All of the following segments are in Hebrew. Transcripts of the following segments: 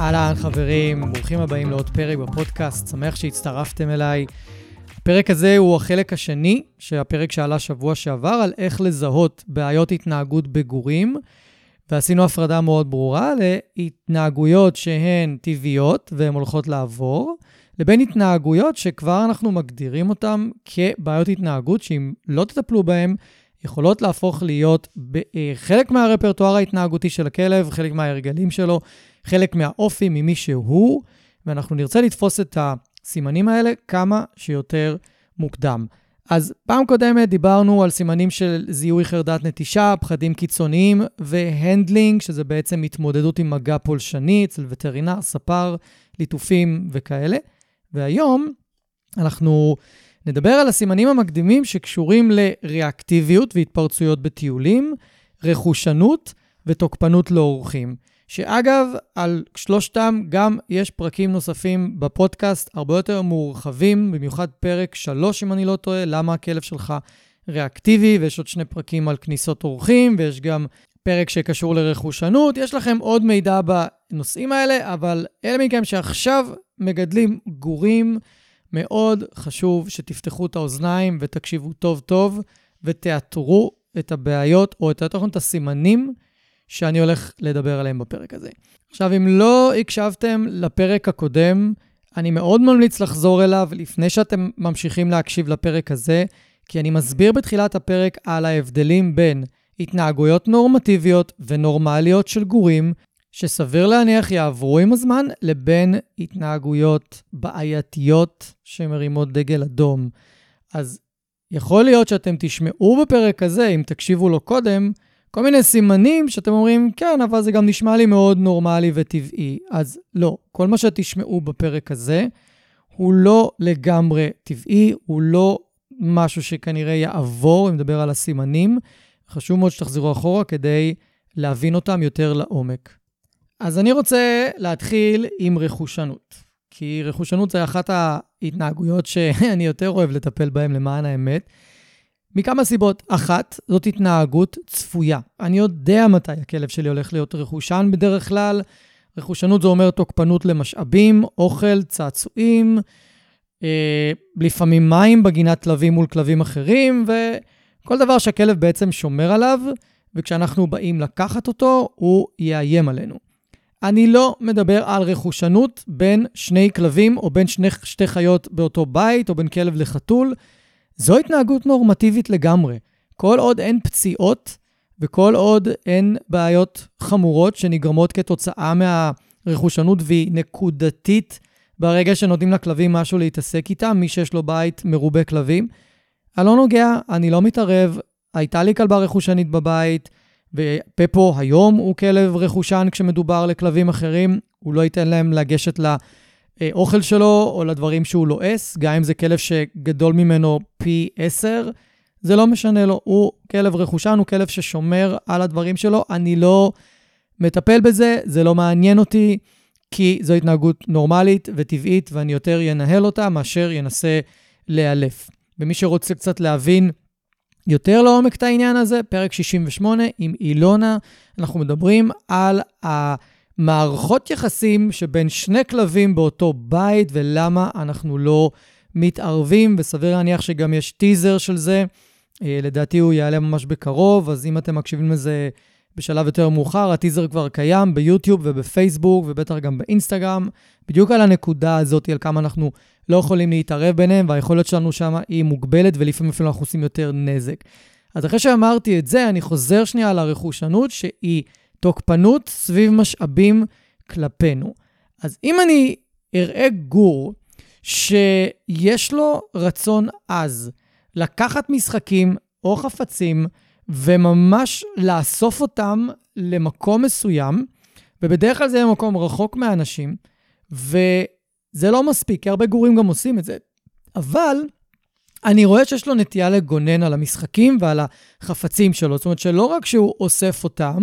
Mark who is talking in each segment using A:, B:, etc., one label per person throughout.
A: אהלן חברים, ברוכים הבאים לעוד פרק בפודקאסט, שמח שהצטרפתם אליי. הפרק הזה הוא החלק השני, שהפרק שעלה שבוע שעבר, על איך לזהות בעיות התנהגות בגורים, ועשינו הפרדה מאוד ברורה להתנהגויות שהן טבעיות והן הולכות לעבור, לבין התנהגויות שכבר אנחנו מגדירים אותן כבעיות התנהגות, שאם לא תטפלו בהן, יכולות להפוך להיות חלק מהרפרטואר ההתנהגותי של הכלב, חלק מההרגלים שלו, חלק מהאופי ממי שהוא, ואנחנו נרצה לתפוס את הסימנים האלה כמה שיותר מוקדם. אז פעם קודמת דיברנו על סימנים של זיהוי חרדת נטישה, פחדים קיצוניים והנדלינג, שזה בעצם התמודדות עם מגע פולשני אצל וטרינר, ספר, ליטופים וכאלה. והיום אנחנו נדבר על הסימנים המקדימים שקשורים לריאקטיביות והתפרצויות בטיולים, רכושנות ותוקפנות לאורחים. שאגב, על שלושתם גם יש פרקים נוספים בפודקאסט, הרבה יותר מורחבים, במיוחד פרק 3, אם אני לא טועה, למה הכלב שלך ריאקטיבי, ויש עוד שני פרקים על כניסות אורחים, ויש גם פרק שקשור לרכושנות. יש לכם עוד מידע בנושאים האלה, אבל אלה מכם שעכשיו מגדלים גורים, מאוד חשוב שתפתחו את האוזניים ותקשיבו טוב טוב, ותאתרו את הבעיות, או את נכון את הסימנים שאני הולך לדבר עליהם בפרק הזה. עכשיו, אם לא הקשבתם לפרק הקודם, אני מאוד ממליץ לחזור אליו לפני שאתם ממשיכים להקשיב לפרק הזה, כי אני מסביר בתחילת הפרק על ההבדלים בין התנהגויות נורמטיביות ונורמליות של גורים, שסביר להניח יעברו עם הזמן, לבין התנהגויות בעייתיות שמרימות דגל אדום. אז יכול להיות שאתם תשמעו בפרק הזה, אם תקשיבו לו קודם, כל מיני סימנים שאתם אומרים, כן, אבל זה גם נשמע לי מאוד נורמלי וטבעי. אז לא, כל מה שתשמעו בפרק הזה הוא לא לגמרי טבעי, הוא לא משהו שכנראה יעבור, אם נדבר על הסימנים. חשוב מאוד שתחזרו אחורה כדי להבין אותם יותר לעומק. אז אני רוצה להתחיל עם רכושנות, כי רכושנות זה אחת ההתנהגויות שאני יותר אוהב לטפל בהן למען האמת. מכמה סיבות. אחת, זאת התנהגות צפויה. אני יודע מתי הכלב שלי הולך להיות רכושן בדרך כלל. רכושנות זה אומר תוקפנות למשאבים, אוכל, צעצועים, אה, לפעמים מים בגינת כלבים מול כלבים אחרים, וכל דבר שהכלב בעצם שומר עליו, וכשאנחנו באים לקחת אותו, הוא יאיים עלינו. אני לא מדבר על רכושנות בין שני כלבים או בין שני, שתי חיות באותו בית או בין כלב לחתול. זו התנהגות נורמטיבית לגמרי. כל עוד אין פציעות וכל עוד אין בעיות חמורות שנגרמות כתוצאה מהרכושנות והיא נקודתית ברגע שנותנים לכלבים משהו להתעסק איתם, מי שיש לו בית מרובה כלבים. אני לא נוגע, אני לא מתערב, הייתה לי כלבה רכושנית בבית, ופפו היום הוא כלב רכושן כשמדובר לכלבים אחרים, הוא לא ייתן להם לגשת לאוכל שלו או לדברים שהוא לועס, גם אם זה כלב שגדול ממנו פי עשר, זה לא משנה לו, הוא כלב רכושן, הוא כלב ששומר על הדברים שלו. אני לא מטפל בזה, זה לא מעניין אותי, כי זו התנהגות נורמלית וטבעית, ואני יותר ינהל אותה מאשר ינסה לאלף. ומי שרוצה קצת להבין יותר לעומק את העניין הזה, פרק 68 עם אילונה, אנחנו מדברים על המערכות יחסים שבין שני כלבים באותו בית ולמה אנחנו לא מתערבים, וסביר להניח שגם יש טיזר של זה. אה, לדעתי הוא יעלה ממש בקרוב, אז אם אתם מקשיבים לזה בשלב יותר מאוחר. הטיזר כבר קיים ביוטיוב ובפייסבוק ובטח גם באינסטגרם, בדיוק על הנקודה הזאת, על כמה אנחנו לא יכולים להתערב ביניהם, והיכולת שלנו שם היא מוגבלת, ולפעמים אפילו אנחנו עושים יותר נזק. אז אחרי שאמרתי את זה, אני חוזר שנייה על הרכושנות, שהיא תוקפנות סביב משאבים כלפינו. אז אם אני אראה גור שיש לו רצון עז לקחת משחקים או חפצים וממש לאסוף אותם למקום מסוים, ובדרך כלל זה יהיה מקום רחוק מהאנשים, וזה לא מספיק, כי הרבה גורים גם עושים את זה. אבל אני רואה שיש לו נטייה לגונן על המשחקים ועל החפצים שלו. זאת אומרת שלא רק שהוא אוסף אותם,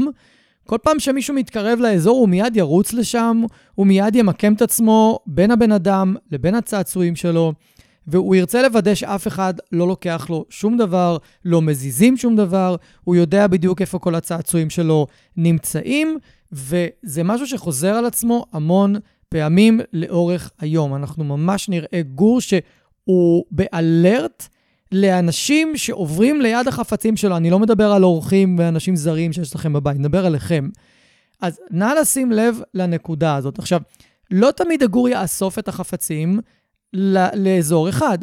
A: כל פעם שמישהו מתקרב לאזור, הוא מיד ירוץ לשם, הוא מיד ימקם את עצמו בין הבן אדם לבין הצעצועים שלו, והוא ירצה לוודא שאף אחד לא לוקח לו שום דבר, לא מזיזים שום דבר, הוא יודע בדיוק איפה כל הצעצועים שלו נמצאים, וזה משהו שחוזר על עצמו המון פעמים לאורך היום. אנחנו ממש נראה גור שהוא באלרט לאנשים שעוברים ליד החפצים שלו. אני לא מדבר על אורחים ואנשים זרים שיש לכם בבית, אני מדבר עליכם. אז נא לשים לב לנקודה הזאת. עכשיו, לא תמיד הגור יאסוף את החפצים לאזור אחד,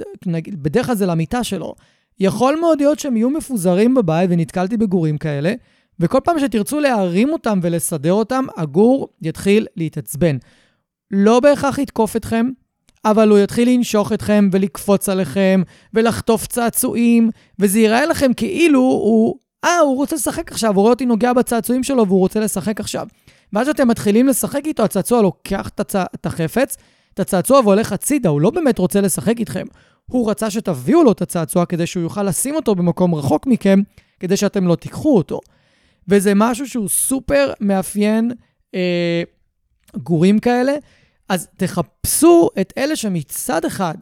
A: בדרך כלל זה למיטה שלו. יכול מאוד להיות שהם יהיו מפוזרים בבית, ונתקלתי בגורים כאלה, וכל פעם שתרצו להרים אותם ולסדר אותם, הגור יתחיל להתעצבן. לא בהכרח יתקוף אתכם, אבל הוא יתחיל לנשוך אתכם ולקפוץ עליכם ולחטוף צעצועים, וזה ייראה לכם כאילו הוא, אה, הוא רוצה לשחק עכשיו, הוא רואה אותי נוגע בצעצועים שלו והוא רוצה לשחק עכשיו. ואז כשאתם מתחילים לשחק איתו, הצעצוע לוקח את. את החפץ, את הצעצוע והולך הצידה, הוא לא באמת רוצה לשחק איתכם. הוא רצה שתביאו לו את הצעצוע כדי שהוא יוכל לשים אותו במקום רחוק מכם, כדי שאתם לא תיקחו אותו. וזה משהו שהוא סופר מאפיין אה, גורים כאלה, אז תחפשו את אלה שמצד אחד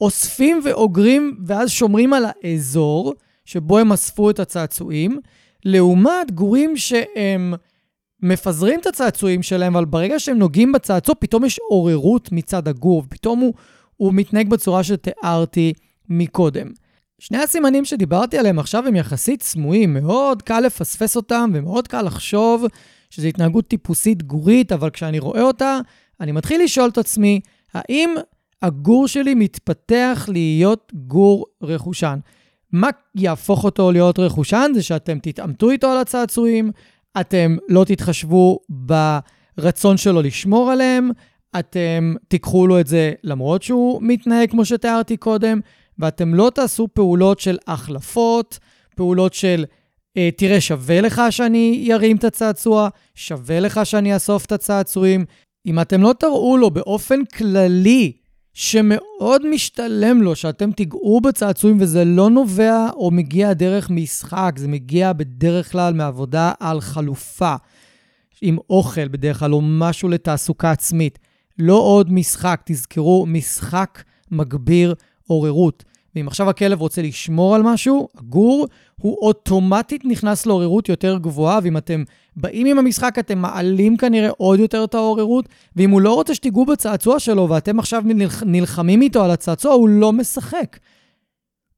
A: אוספים ואוגרים ואז שומרים על האזור שבו הם אספו את הצעצועים, לעומת גורים שהם מפזרים את הצעצועים שלהם, אבל ברגע שהם נוגעים בצעצוע, פתאום יש עוררות מצד הגור, ופתאום הוא, הוא מתנהג בצורה שתיארתי מקודם. שני הסימנים שדיברתי עליהם עכשיו הם יחסית סמויים, מאוד קל לפספס אותם ומאוד קל לחשוב שזו התנהגות טיפוסית גורית, אבל כשאני רואה אותה, אני מתחיל לשאול את עצמי, האם הגור שלי מתפתח להיות גור רכושן? מה יהפוך אותו להיות רכושן? זה שאתם תתעמתו איתו על הצעצועים, אתם לא תתחשבו ברצון שלו לשמור עליהם, אתם תיקחו לו את זה למרות שהוא מתנהג כמו שתיארתי קודם, ואתם לא תעשו פעולות של החלפות, פעולות של אה, תראה, שווה לך שאני ארים את הצעצוע, שווה לך שאני אאסוף את הצעצועים, אם אתם לא תראו לו באופן כללי שמאוד משתלם לו שאתם תיגעו בצעצועים וזה לא נובע או מגיע דרך משחק, זה מגיע בדרך כלל מעבודה על חלופה עם אוכל בדרך כלל או משהו לתעסוקה עצמית. לא עוד משחק, תזכרו, משחק מגביר עוררות. ואם עכשיו הכלב רוצה לשמור על משהו, הגור, הוא אוטומטית נכנס לעוררות יותר גבוהה, ואם אתם באים עם המשחק, אתם מעלים כנראה עוד יותר את העוררות, ואם הוא לא רוצה שתיגעו בצעצוע שלו, ואתם עכשיו נלח... נלחמים איתו על הצעצוע, הוא לא משחק.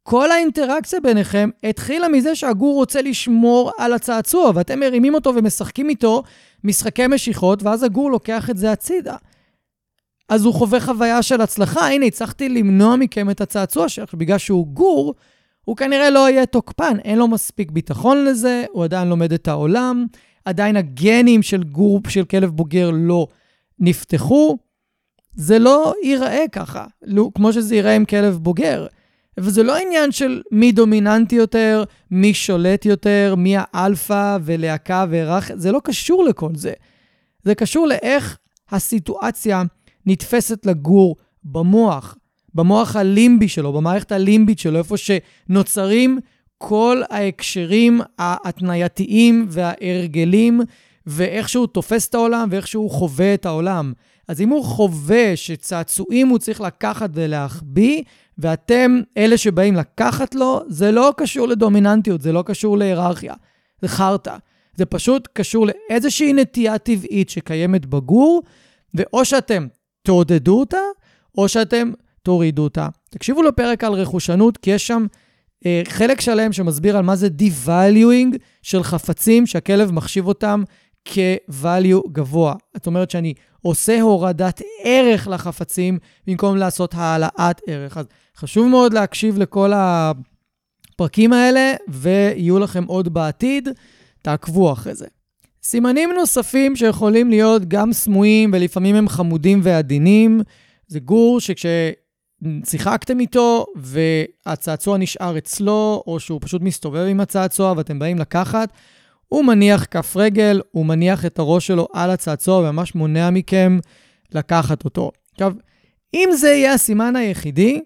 A: כל האינטראקציה ביניכם התחילה מזה שהגור רוצה לשמור על הצעצוע, ואתם מרימים אותו ומשחקים איתו משחקי משיכות, ואז הגור לוקח את זה הצידה. אז הוא חווה חוויה של הצלחה, הנה, הצלחתי למנוע מכם את הצעצוע שלך, בגלל שהוא גור, הוא כנראה לא יהיה תוקפן, אין לו מספיק ביטחון לזה, הוא עדיין לומד את העולם, עדיין הגנים של גור, של כלב בוגר לא נפתחו. זה לא ייראה ככה, לא, כמו שזה ייראה עם כלב בוגר. וזה לא עניין של מי דומיננטי יותר, מי שולט יותר, מי האלפא ולהקה והירח, זה לא קשור לכל זה. זה קשור לאיך הסיטואציה נתפסת לגור במוח, במוח הלימבי שלו, במערכת הלימבית שלו, איפה שנוצרים כל ההקשרים ההתנייתיים וההרגלים, ואיך שהוא תופס את העולם ואיך שהוא חווה את העולם. אז אם הוא חווה שצעצועים הוא צריך לקחת ולהחביא, ואתם אלה שבאים לקחת לו, זה לא קשור לדומיננטיות, זה לא קשור להיררכיה, זה חרטא. זה פשוט קשור לאיזושהי נטייה טבעית שקיימת בגור, ואו שאתם תעודדו אותה, או שאתם תורידו אותה. תקשיבו לפרק על רכושנות, כי יש שם אה, חלק שלם שמסביר על מה זה devaluing של חפצים שהכלב מחשיב אותם כ-value גבוה. זאת אומרת שאני עושה הורדת ערך לחפצים במקום לעשות העלאת ערך. אז חשוב מאוד להקשיב לכל הפרקים האלה, ויהיו לכם עוד בעתיד. תעקבו אחרי זה. סימנים נוספים שיכולים להיות גם סמויים ולפעמים הם חמודים ועדינים, זה גור שכששיחקתם איתו והצעצוע נשאר אצלו, או שהוא פשוט מסתובב עם הצעצוע ואתם באים לקחת, הוא מניח כף רגל, הוא מניח את הראש שלו על הצעצוע וממש מונע מכם לקחת אותו. עכשיו, אם זה יהיה הסימן היחידי,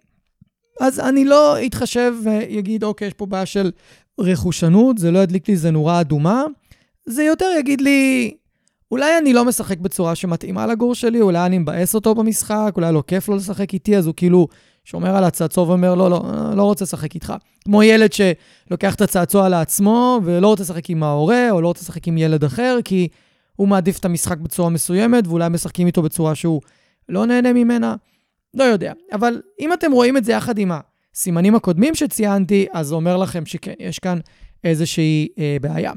A: אז אני לא אתחשב ויגיד, אוקיי, יש פה בעיה של רכושנות, זה לא ידליק לי איזה נורה אדומה. זה יותר יגיד לי, אולי אני לא משחק בצורה שמתאימה לגור שלי, אולי אני מבאס אותו במשחק, אולי לא כיף לו לשחק איתי, אז הוא כאילו שומר על הצעצוע ואומר, לא, לא, לא רוצה לשחק איתך. כמו ילד שלוקח את הצעצוע לעצמו ולא רוצה לשחק עם ההורה, או לא רוצה לשחק עם ילד אחר, כי הוא מעדיף את המשחק בצורה מסוימת, ואולי משחקים איתו בצורה שהוא לא נהנה ממנה. לא יודע. אבל אם אתם רואים את זה יחד עם הסימנים הקודמים שציינתי, אז זה אומר לכם שכן, יש כאן איזושהי אה, בעיה.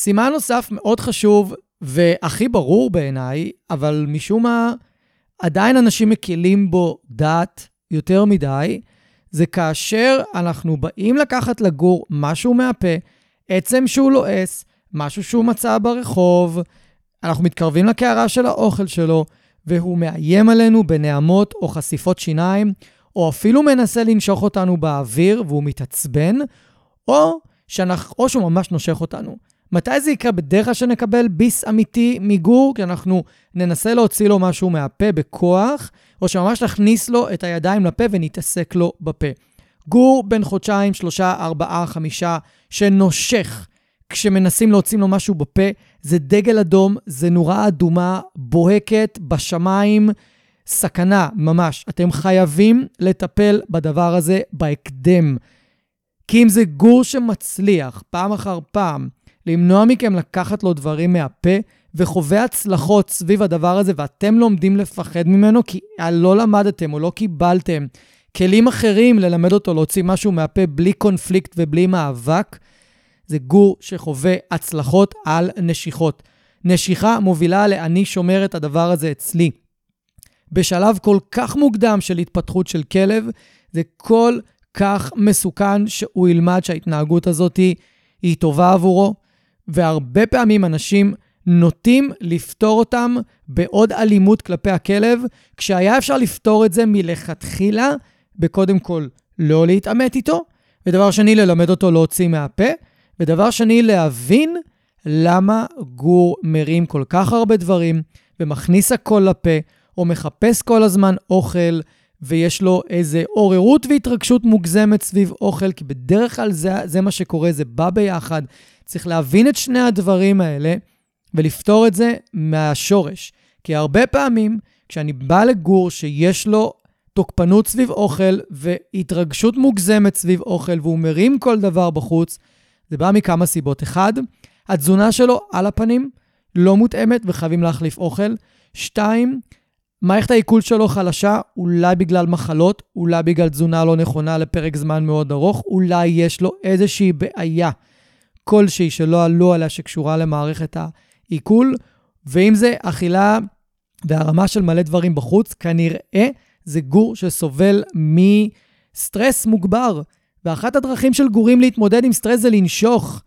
A: סימן נוסף מאוד חשוב והכי ברור בעיניי, אבל משום מה עדיין אנשים מקילים בו דעת יותר מדי, זה כאשר אנחנו באים לקחת לגור משהו מהפה, עצם שהוא לועס, משהו שהוא מצא ברחוב, אנחנו מתקרבים לקערה של האוכל שלו, והוא מאיים עלינו בנעמות או חשיפות שיניים, או אפילו מנסה לנשוך אותנו באוויר והוא מתעצבן, או, שאנחנו, או שהוא ממש נושך אותנו. מתי זה יקרה? בדרך כלל שנקבל ביס אמיתי מגור, כי אנחנו ננסה להוציא לו משהו מהפה בכוח, או שממש נכניס לו את הידיים לפה ונתעסק לו בפה. גור בן חודשיים, שלושה, ארבעה, חמישה, שנושך כשמנסים להוציא לו משהו בפה, זה דגל אדום, זה נורה אדומה, בוהקת, בשמיים, סכנה, ממש. אתם חייבים לטפל בדבר הזה בהקדם. כי אם זה גור שמצליח פעם אחר פעם למנוע מכם לקחת לו דברים מהפה, וחווה הצלחות סביב הדבר הזה, ואתם לומדים לפחד ממנו כי לא למדתם או לא קיבלתם כלים אחרים ללמד אותו להוציא משהו מהפה בלי קונפליקט ובלי מאבק, זה גור שחווה הצלחות על נשיכות. נשיכה מובילה ל"אני שומר את הדבר הזה אצלי". בשלב כל כך מוקדם של התפתחות של כלב, זה כל כך מסוכן שהוא ילמד שההתנהגות הזאת היא טובה עבורו, והרבה פעמים אנשים נוטים לפתור אותם בעוד אלימות כלפי הכלב, כשהיה אפשר לפתור את זה מלכתחילה, בקודם כל לא להתעמת איתו, ודבר שני, ללמד אותו להוציא מהפה, ודבר שני, להבין למה גור מרים כל כך הרבה דברים ומכניס הכל לפה, או מחפש כל הזמן אוכל, ויש לו איזה עוררות והתרגשות מוגזמת סביב אוכל, כי בדרך כלל זה, זה מה שקורה, זה בא ביחד. צריך להבין את שני הדברים האלה ולפתור את זה מהשורש. כי הרבה פעמים, כשאני בא לגור שיש לו תוקפנות סביב אוכל והתרגשות מוגזמת סביב אוכל והוא מרים כל דבר בחוץ, זה בא מכמה סיבות. אחד, התזונה שלו על הפנים, לא מותאמת וחייבים להחליף אוכל. שתיים, מערכת העיכול שלו חלשה, אולי בגלל מחלות, אולי בגלל תזונה לא נכונה לפרק זמן מאוד ארוך, אולי יש לו איזושהי בעיה כלשהי שלא עלו עליה שקשורה למערכת העיכול, ואם זה אכילה והרמה של מלא דברים בחוץ, כנראה זה גור שסובל מסטרס מוגבר. ואחת הדרכים של גורים להתמודד עם סטרס זה לנשוך.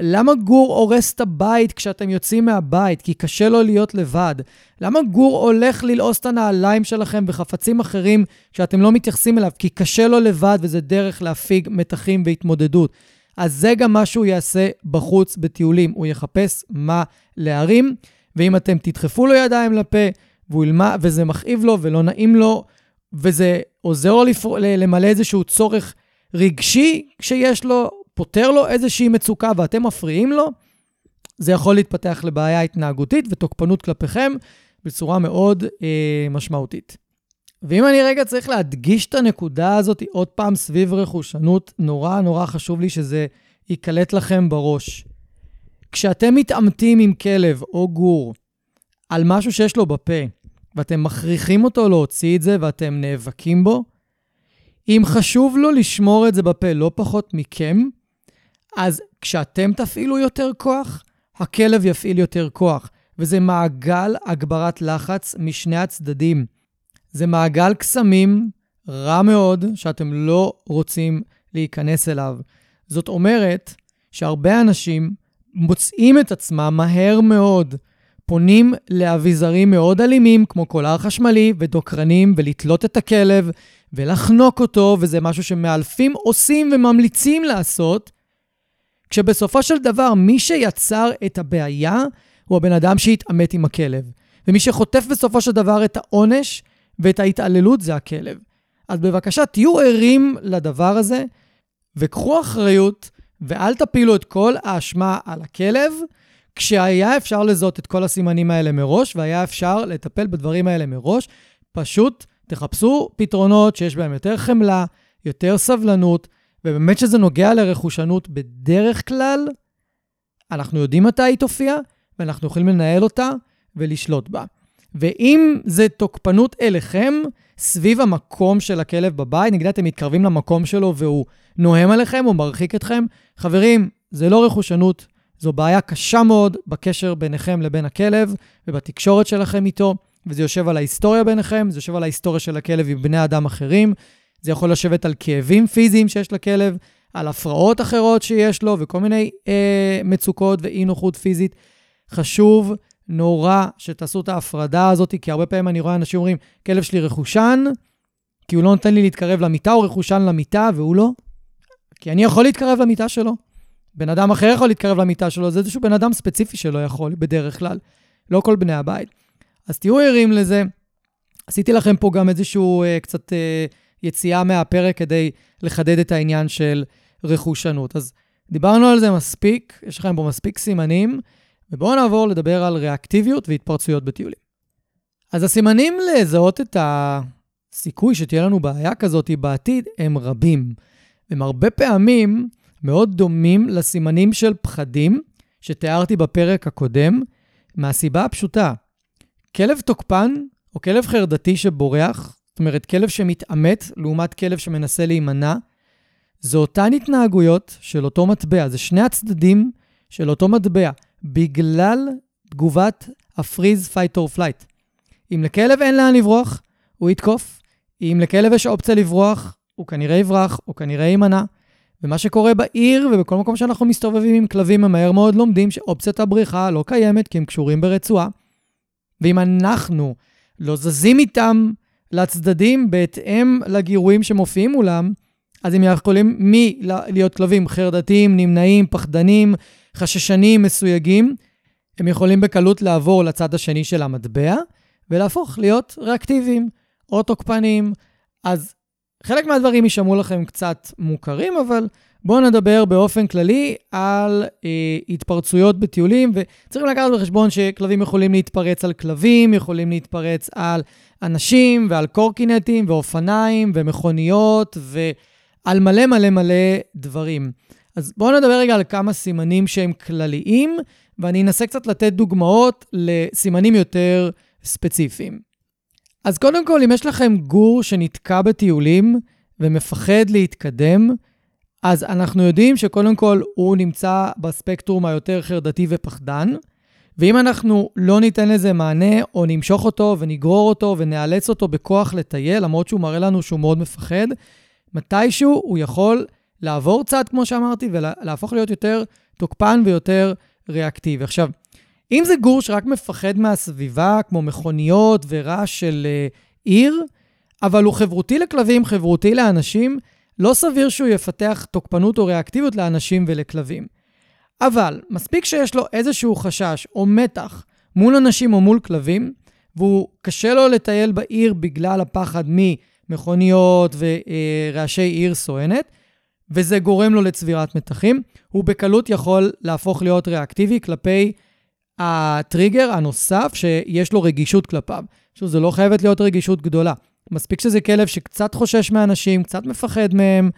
A: למה גור הורס את הבית כשאתם יוצאים מהבית? כי קשה לו להיות לבד. למה גור הולך ללעוס את הנעליים שלכם וחפצים אחרים כשאתם לא מתייחסים אליו? כי קשה לו לבד וזה דרך להפיג מתחים והתמודדות. אז זה גם מה שהוא יעשה בחוץ בטיולים. הוא יחפש מה להרים, ואם אתם תדחפו לו ידיים לפה, והוא ילמד, וזה מכאיב לו ולא נעים לו, וזה עוזר לו. למלא איזשהו צורך רגשי שיש לו, פותר לו איזושהי מצוקה ואתם מפריעים לו, זה יכול להתפתח לבעיה התנהגותית ותוקפנות כלפיכם בצורה מאוד אה, משמעותית. ואם אני רגע צריך להדגיש את הנקודה הזאת עוד פעם סביב רכושנות, נורא נורא חשוב לי שזה ייקלט לכם בראש. כשאתם מתעמתים עם כלב או גור על משהו שיש לו בפה, ואתם מכריחים אותו להוציא את זה ואתם נאבקים בו, אם חשוב לו לשמור את זה בפה לא פחות מכם, אז כשאתם תפעילו יותר כוח, הכלב יפעיל יותר כוח. וזה מעגל הגברת לחץ משני הצדדים. זה מעגל קסמים רע מאוד, שאתם לא רוצים להיכנס אליו. זאת אומרת שהרבה אנשים מוצאים את עצמם מהר מאוד, פונים לאביזרים מאוד אלימים, כמו קולר חשמלי ודוקרנים, ולתלות את הכלב ולחנוק אותו, וזה משהו שמאלפים עושים וממליצים לעשות, כשבסופו של דבר מי שיצר את הבעיה הוא הבן אדם שהתעמת עם הכלב. ומי שחוטף בסופו של דבר את העונש ואת ההתעללות זה הכלב. אז בבקשה, תהיו ערים לדבר הזה, וקחו אחריות, ואל תפילו את כל האשמה על הכלב, כשהיה אפשר לזהות את כל הסימנים האלה מראש, והיה אפשר לטפל בדברים האלה מראש. פשוט תחפשו פתרונות שיש בהם יותר חמלה, יותר סבלנות, ובאמת שזה נוגע לרכושנות בדרך כלל, אנחנו יודעים מתי היא תופיע, ואנחנו יכולים לנהל אותה ולשלוט בה. ואם זה תוקפנות אליכם, סביב המקום של הכלב בבית, נגיד אתם מתקרבים למקום שלו והוא נוהם עליכם או מרחיק אתכם, חברים, זה לא רכושנות, זו בעיה קשה מאוד בקשר ביניכם לבין הכלב ובתקשורת שלכם איתו, וזה יושב על ההיסטוריה ביניכם, זה יושב על ההיסטוריה של הכלב עם בני אדם אחרים, זה יכול לשבת על כאבים פיזיים שיש לכלב, על הפרעות אחרות שיש לו וכל מיני אה, מצוקות ואי נוחות פיזית. חשוב נורא שתעשו את ההפרדה הזאת, כי הרבה פעמים אני רואה אנשים אומרים, כלב שלי רכושן, כי הוא לא נותן לי להתקרב למיטה, הוא רכושן למיטה, והוא לא. כי אני יכול להתקרב למיטה שלו. בן אדם אחר יכול להתקרב למיטה שלו, זה איזשהו בן אדם ספציפי שלא יכול, בדרך כלל. לא כל בני הבית. אז תהיו ערים לזה. עשיתי לכם פה גם איזשהו אה, קצת אה, יציאה מהפרק כדי לחדד את העניין של רכושנות. אז דיברנו על זה מספיק, יש לכם פה מספיק סימנים. ובואו נעבור לדבר על ריאקטיביות והתפרצויות בטיולים. אז הסימנים לזהות את הסיכוי שתהיה לנו בעיה כזאת בעתיד הם רבים. הם הרבה פעמים מאוד דומים לסימנים של פחדים שתיארתי בפרק הקודם, מהסיבה הפשוטה, כלב תוקפן או כלב חרדתי שבורח, זאת אומרת כלב שמתעמת לעומת כלב שמנסה להימנע, זה אותן התנהגויות של אותו מטבע, זה שני הצדדים של אותו מטבע. בגלל תגובת ה-freeze, fight or flight. אם לכלב אין לאן לברוח, הוא יתקוף. אם לכלב יש אופציה לברוח, הוא כנראה יברח, או כנראה יימנע. ומה שקורה בעיר ובכל מקום שאנחנו מסתובבים עם כלבים, הם מהר מאוד לומדים שאופציית הבריחה לא קיימת כי הם קשורים ברצועה. ואם אנחנו לא זזים איתם לצדדים בהתאם לגירויים שמופיעים מולם, אז הם יכולים מי להיות כלבים חרדתיים, נמנעים, פחדנים, חששנים, מסויגים, הם יכולים בקלות לעבור לצד השני של המטבע ולהפוך להיות ריאקטיביים או תוקפניים. אז חלק מהדברים יישמעו לכם קצת מוכרים, אבל בואו נדבר באופן כללי על אה, התפרצויות בטיולים, וצריכים לקחת בחשבון שכלבים יכולים להתפרץ על כלבים, יכולים להתפרץ על אנשים ועל קורקינטים ואופניים ומכוניות ועל מלא מלא מלא דברים. אז בואו נדבר רגע על כמה סימנים שהם כלליים, ואני אנסה קצת לתת דוגמאות לסימנים יותר ספציפיים. אז קודם כל, אם יש לכם גור שנתקע בטיולים ומפחד להתקדם, אז אנחנו יודעים שקודם כל הוא נמצא בספקטרום היותר חרדתי ופחדן, ואם אנחנו לא ניתן לזה מענה, או נמשוך אותו ונגרור אותו ונאלץ אותו בכוח לטייל, למרות שהוא מראה לנו שהוא מאוד מפחד, מתישהו הוא יכול לעבור צד, כמו שאמרתי, ולהפוך להיות יותר תוקפן ויותר ריאקטיבי. עכשיו, אם זה גור שרק מפחד מהסביבה, כמו מכוניות ורעש של uh, עיר, אבל הוא חברותי לכלבים, חברותי לאנשים, לא סביר שהוא יפתח תוקפנות או ריאקטיביות לאנשים ולכלבים. אבל מספיק שיש לו איזשהו חשש או מתח מול אנשים או מול כלבים, והוא קשה לו לטייל בעיר בגלל הפחד ממכוניות ורעשי עיר סואנת, וזה גורם לו לצבירת מתחים, הוא בקלות יכול להפוך להיות ריאקטיבי כלפי הטריגר הנוסף שיש לו רגישות כלפיו. שוב, זה לא חייבת להיות רגישות גדולה. מספיק שזה כלב שקצת חושש מאנשים, קצת מפחד מהם,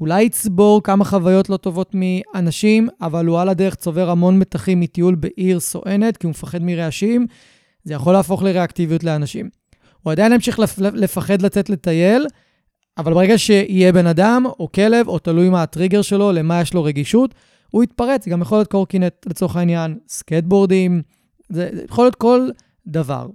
A: אולי יצבור כמה חוויות לא טובות מאנשים, אבל הוא על הדרך צובר המון מתחים מטיול בעיר סואנת, כי הוא מפחד מרעשים, זה יכול להפוך לריאקטיביות לאנשים. הוא עדיין ימשיך לפחד לצאת לטייל, אבל ברגע שיהיה בן אדם או כלב, או תלוי מה הטריגר שלו, למה יש לו רגישות, הוא יתפרץ. גם יכול להיות קורקינט לצורך העניין, סקטבורדים, זה, זה יכול להיות כל דבר.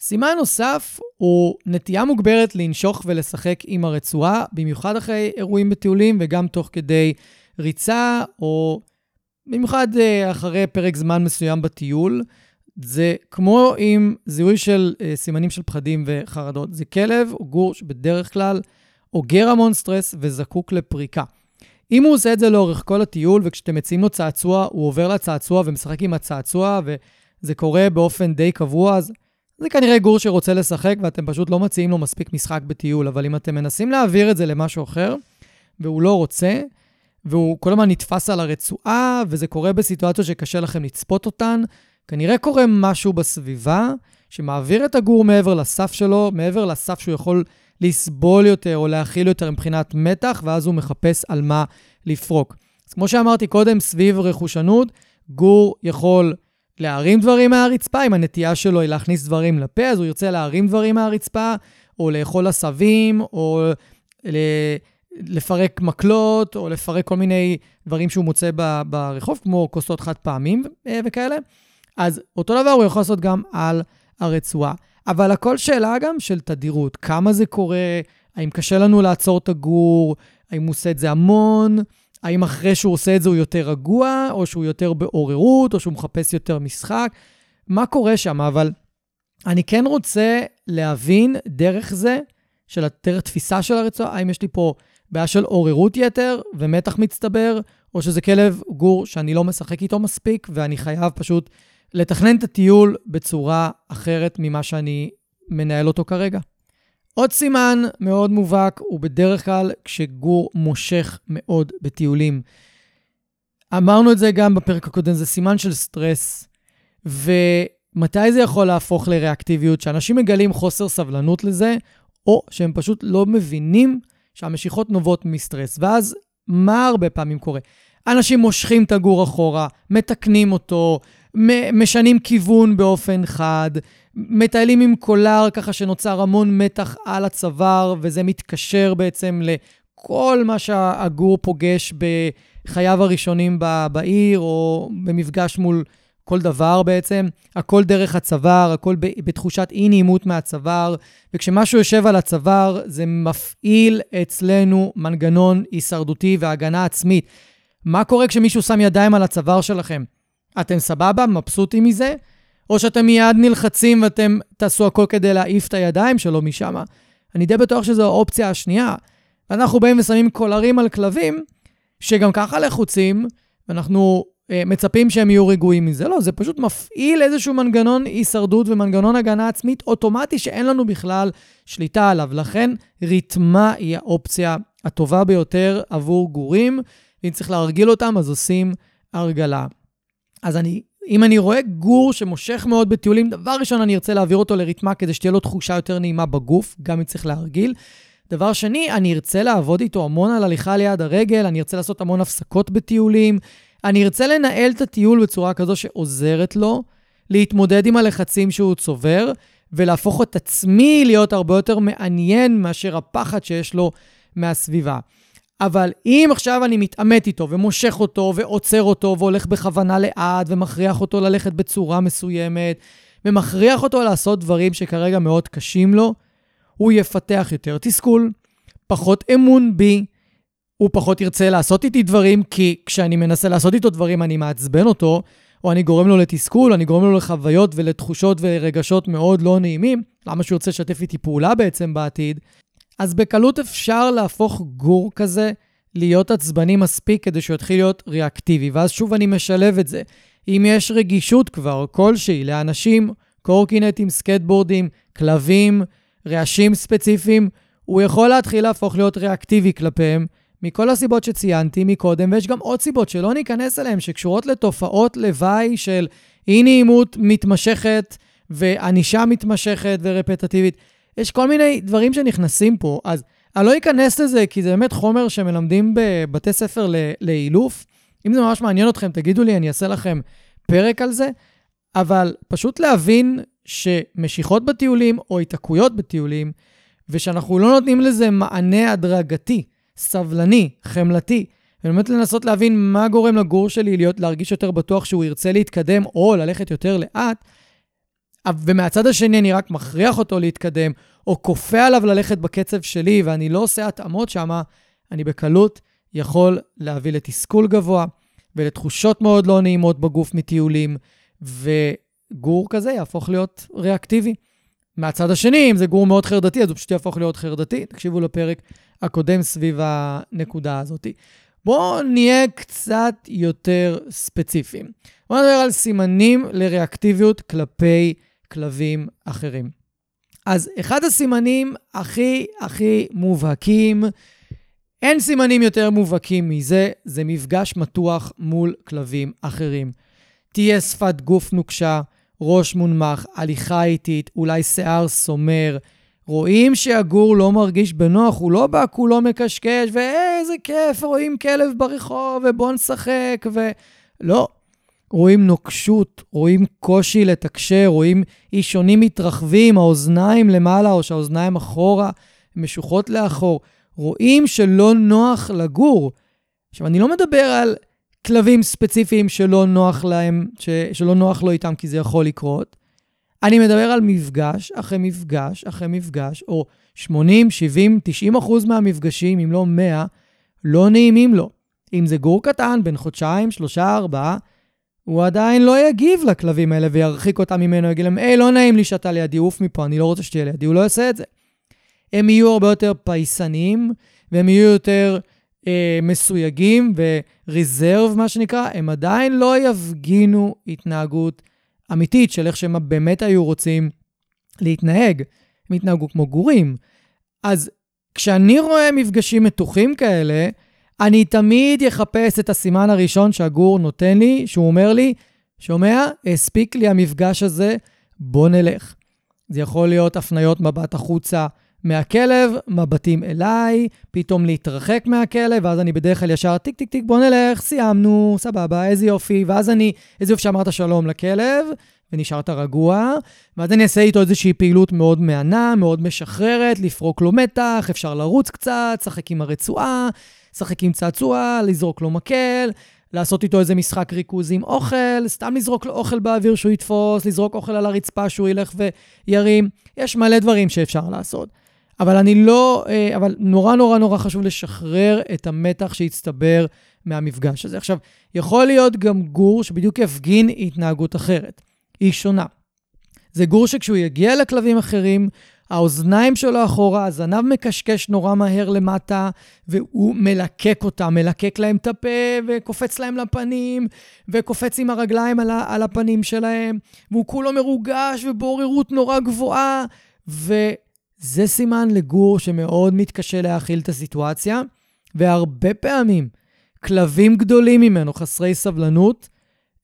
A: סימן נוסף הוא נטייה מוגברת לנשוך ולשחק עם הרצועה, במיוחד אחרי אירועים בטיולים וגם תוך כדי ריצה, או במיוחד אה, אחרי פרק זמן מסוים בטיול. זה כמו עם זיהוי של uh, סימנים של פחדים וחרדות. זה כלב או גור שבדרך כלל אוגר המון סטרס וזקוק לפריקה. אם הוא עושה את זה לאורך כל הטיול, וכשאתם מציעים לו צעצוע, הוא עובר לצעצוע ומשחק עם הצעצוע, וזה קורה באופן די קבוע, אז זה כנראה גור שרוצה לשחק, ואתם פשוט לא מציעים לו מספיק משחק בטיול. אבל אם אתם מנסים להעביר את זה למשהו אחר, והוא לא רוצה, והוא כל הזמן נתפס על הרצועה, וזה קורה בסיטואציות שקשה לכם לצפות אותן, כנראה קורה משהו בסביבה שמעביר את הגור מעבר לסף שלו, מעבר לסף שהוא יכול לסבול יותר או להכיל יותר מבחינת מתח, ואז הוא מחפש על מה לפרוק. אז כמו שאמרתי קודם, סביב רכושנות, גור יכול להרים דברים מהרצפה, אם הנטייה שלו היא להכניס דברים לפה, אז הוא ירצה להרים דברים מהרצפה, או לאכול עשבים, או לפרק מקלות, או לפרק כל מיני דברים שהוא מוצא ברחוב, כמו כוסות חד פעמים אה, וכאלה. אז אותו דבר הוא יכול לעשות גם על הרצועה. אבל הכל שאלה גם של תדירות. כמה זה קורה, האם קשה לנו לעצור את הגור, האם הוא עושה את זה המון, האם אחרי שהוא עושה את זה הוא יותר רגוע, או שהוא יותר בעוררות, או שהוא מחפש יותר משחק. מה קורה שם? אבל אני כן רוצה להבין דרך זה, של דרך תפיסה של הרצועה, האם יש לי פה בעיה של עוררות יתר ומתח מצטבר, או שזה כלב גור שאני לא משחק איתו מספיק, ואני חייב פשוט לתכנן את הטיול בצורה אחרת ממה שאני מנהל אותו כרגע. עוד סימן מאוד מובהק הוא בדרך כלל כשגור מושך מאוד בטיולים. אמרנו את זה גם בפרק הקודם, זה סימן של סטרס. ומתי זה יכול להפוך לריאקטיביות? שאנשים מגלים חוסר סבלנות לזה, או שהם פשוט לא מבינים שהמשיכות נובעות מסטרס. ואז מה הרבה פעמים קורה? אנשים מושכים את הגור אחורה, מתקנים אותו, משנים כיוון באופן חד, מטיילים עם קולר ככה שנוצר המון מתח על הצוואר, וזה מתקשר בעצם לכל מה שהגור פוגש בחייו הראשונים בעיר, או במפגש מול כל דבר בעצם. הכל דרך הצוואר, הכל בתחושת אי-נעימות מהצוואר, וכשמשהו יושב על הצוואר, זה מפעיל אצלנו מנגנון הישרדותי והגנה עצמית. מה קורה כשמישהו שם ידיים על הצוואר שלכם? אתם סבבה? מבסוטים מזה? או שאתם מיד נלחצים ואתם תעשו הכל כדי להעיף את הידיים שלו משם? אני די בטוח שזו האופציה השנייה. אנחנו באים ושמים קולרים על כלבים, שגם ככה לחוצים, ואנחנו אה, מצפים שהם יהיו רגועים מזה. לא, זה פשוט מפעיל איזשהו מנגנון הישרדות ומנגנון הגנה עצמית אוטומטי שאין לנו בכלל שליטה עליו. לכן, ריתמה היא האופציה הטובה ביותר עבור גורים. אם צריך להרגיל אותם, אז עושים הרגלה. אז אני, אם אני רואה גור שמושך מאוד בטיולים, דבר ראשון, אני ארצה להעביר אותו לריתמה כדי שתהיה לו תחושה יותר נעימה בגוף, גם אם צריך להרגיל. דבר שני, אני ארצה לעבוד איתו המון על הליכה ליד הרגל, אני ארצה לעשות המון הפסקות בטיולים, אני ארצה לנהל את הטיול בצורה כזו שעוזרת לו להתמודד עם הלחצים שהוא צובר, ולהפוך את עצמי להיות הרבה יותר מעניין מאשר הפחד שיש לו מהסביבה. אבל אם עכשיו אני מתעמת איתו ומושך אותו ועוצר אותו והולך בכוונה לאט ומכריח אותו ללכת בצורה מסוימת ומכריח אותו לעשות דברים שכרגע מאוד קשים לו, הוא יפתח יותר תסכול, פחות אמון בי, הוא פחות ירצה לעשות איתי דברים, כי כשאני מנסה לעשות איתו דברים אני מעצבן אותו, או אני גורם לו לתסכול, אני גורם לו לחוויות ולתחושות ורגשות מאוד לא נעימים, למה שהוא ירצה לשתף איתי פעולה בעצם בעתיד? אז בקלות אפשר להפוך גור כזה להיות עצבני מספיק כדי שהוא יתחיל להיות ריאקטיבי. ואז שוב אני משלב את זה. אם יש רגישות כבר כלשהי לאנשים, קורקינטים, סקטבורדים, כלבים, רעשים ספציפיים, הוא יכול להתחיל להפוך להיות ריאקטיבי כלפיהם, מכל הסיבות שציינתי מקודם, ויש גם עוד סיבות שלא ניכנס אליהן, שקשורות לתופעות לוואי של אי-נעימות מתמשכת וענישה מתמשכת ורפטטיבית. יש כל מיני דברים שנכנסים פה, אז אני לא אכנס לזה, כי זה באמת חומר שמלמדים בבתי ספר לאילוף. אם זה ממש מעניין אתכם, תגידו לי, אני אעשה לכם פרק על זה. אבל פשוט להבין שמשיכות בטיולים או התעקויות בטיולים ושאנחנו לא נותנים לזה מענה הדרגתי, סבלני, חמלתי, ובאמת לנסות להבין מה גורם לגור שלי להיות, להרגיש יותר בטוח שהוא ירצה להתקדם או ללכת יותר לאט, ומהצד השני אני רק מכריח אותו להתקדם, או כופה עליו ללכת בקצב שלי, ואני לא עושה התאמות שם, אני בקלות יכול להביא לתסכול גבוה ולתחושות מאוד לא נעימות בגוף מטיולים, וגור כזה יהפוך להיות ריאקטיבי. מהצד השני, אם זה גור מאוד חרדתי, אז הוא פשוט יהפוך להיות חרדתי. תקשיבו לפרק הקודם סביב הנקודה הזאת. בואו נהיה קצת יותר ספציפיים. בואו נדבר על סימנים לריאקטיביות כלפי כלבים אחרים. אז אחד הסימנים הכי הכי מובהקים, אין סימנים יותר מובהקים מזה, זה מפגש מתוח מול כלבים אחרים. תהיה שפת גוף נוקשה, ראש מונמך, הליכה איטית, אולי שיער סומר. רואים שהגור לא מרגיש בנוח, הוא לא בא כולו מקשקש, ואיזה כיף, רואים כלב ברחוב, ובוא נשחק, ו... לא. רואים נוקשות, רואים קושי לתקשר, רואים אישונים מתרחבים, האוזניים למעלה או שהאוזניים אחורה, משוחות לאחור. רואים שלא נוח לגור. עכשיו, אני לא מדבר על כלבים ספציפיים שלא נוח להם, ש, שלא נוח לו איתם, כי זה יכול לקרות. אני מדבר על מפגש אחרי מפגש אחרי מפגש, או 80, 70, 90 אחוז מהמפגשים, אם לא 100, לא נעימים לו. אם זה גור קטן, בין חודשיים, שלושה, ארבעה, הוא עדיין לא יגיב לכלבים האלה וירחיק אותם ממנו, יגיד להם, היי, לא נעים לי שאתה לידי, עוף מפה, אני לא רוצה שתהיה לידי, הוא לא יעשה את זה. הם יהיו הרבה יותר פייסניים, והם יהיו יותר אה, מסויגים וריזרב, מה שנקרא, הם עדיין לא יפגינו התנהגות אמיתית של איך שהם באמת היו רוצים להתנהג. הם יתנהגו כמו גורים. אז כשאני רואה מפגשים מתוחים כאלה, אני תמיד אחפש את הסימן הראשון שהגור נותן לי, שהוא אומר לי, שומע, הספיק לי המפגש הזה, בוא נלך. זה יכול להיות הפניות מבט החוצה מהכלב, מבטים אליי, פתאום להתרחק מהכלב, ואז אני בדרך כלל ישר טיק טיק טיק, בוא נלך, סיימנו, סבבה, איזה יופי, ואז אני, איזה יופי שאמרת שלום לכלב, ונשארת רגוע, ואז אני אעשה איתו איזושהי פעילות מאוד מהנה, מאוד משחררת, לפרוק לו מתח, אפשר לרוץ קצת, לשחק עם הרצועה, לשחק עם צעצוע, לזרוק לו מקל, לעשות איתו איזה משחק ריכוז עם אוכל, סתם לזרוק לו אוכל באוויר שהוא יתפוס, לזרוק אוכל על הרצפה שהוא ילך וירים. יש מלא דברים שאפשר לעשות. אבל אני לא, אה, אבל נורא נורא נורא חשוב לשחרר את המתח שהצטבר מהמפגש הזה. עכשיו, יכול להיות גם גור שבדיוק יפגין התנהגות אחרת. היא שונה. זה גור שכשהוא יגיע לכלבים אחרים, האוזניים שלו אחורה, הזנב מקשקש נורא מהר למטה, והוא מלקק אותם, מלקק להם את הפה, וקופץ להם לפנים, וקופץ עם הרגליים על, על הפנים שלהם, והוא כולו מרוגש ובעוררות נורא גבוהה, וזה סימן לגור שמאוד מתקשה להכיל את הסיטואציה, והרבה פעמים כלבים גדולים ממנו, חסרי סבלנות,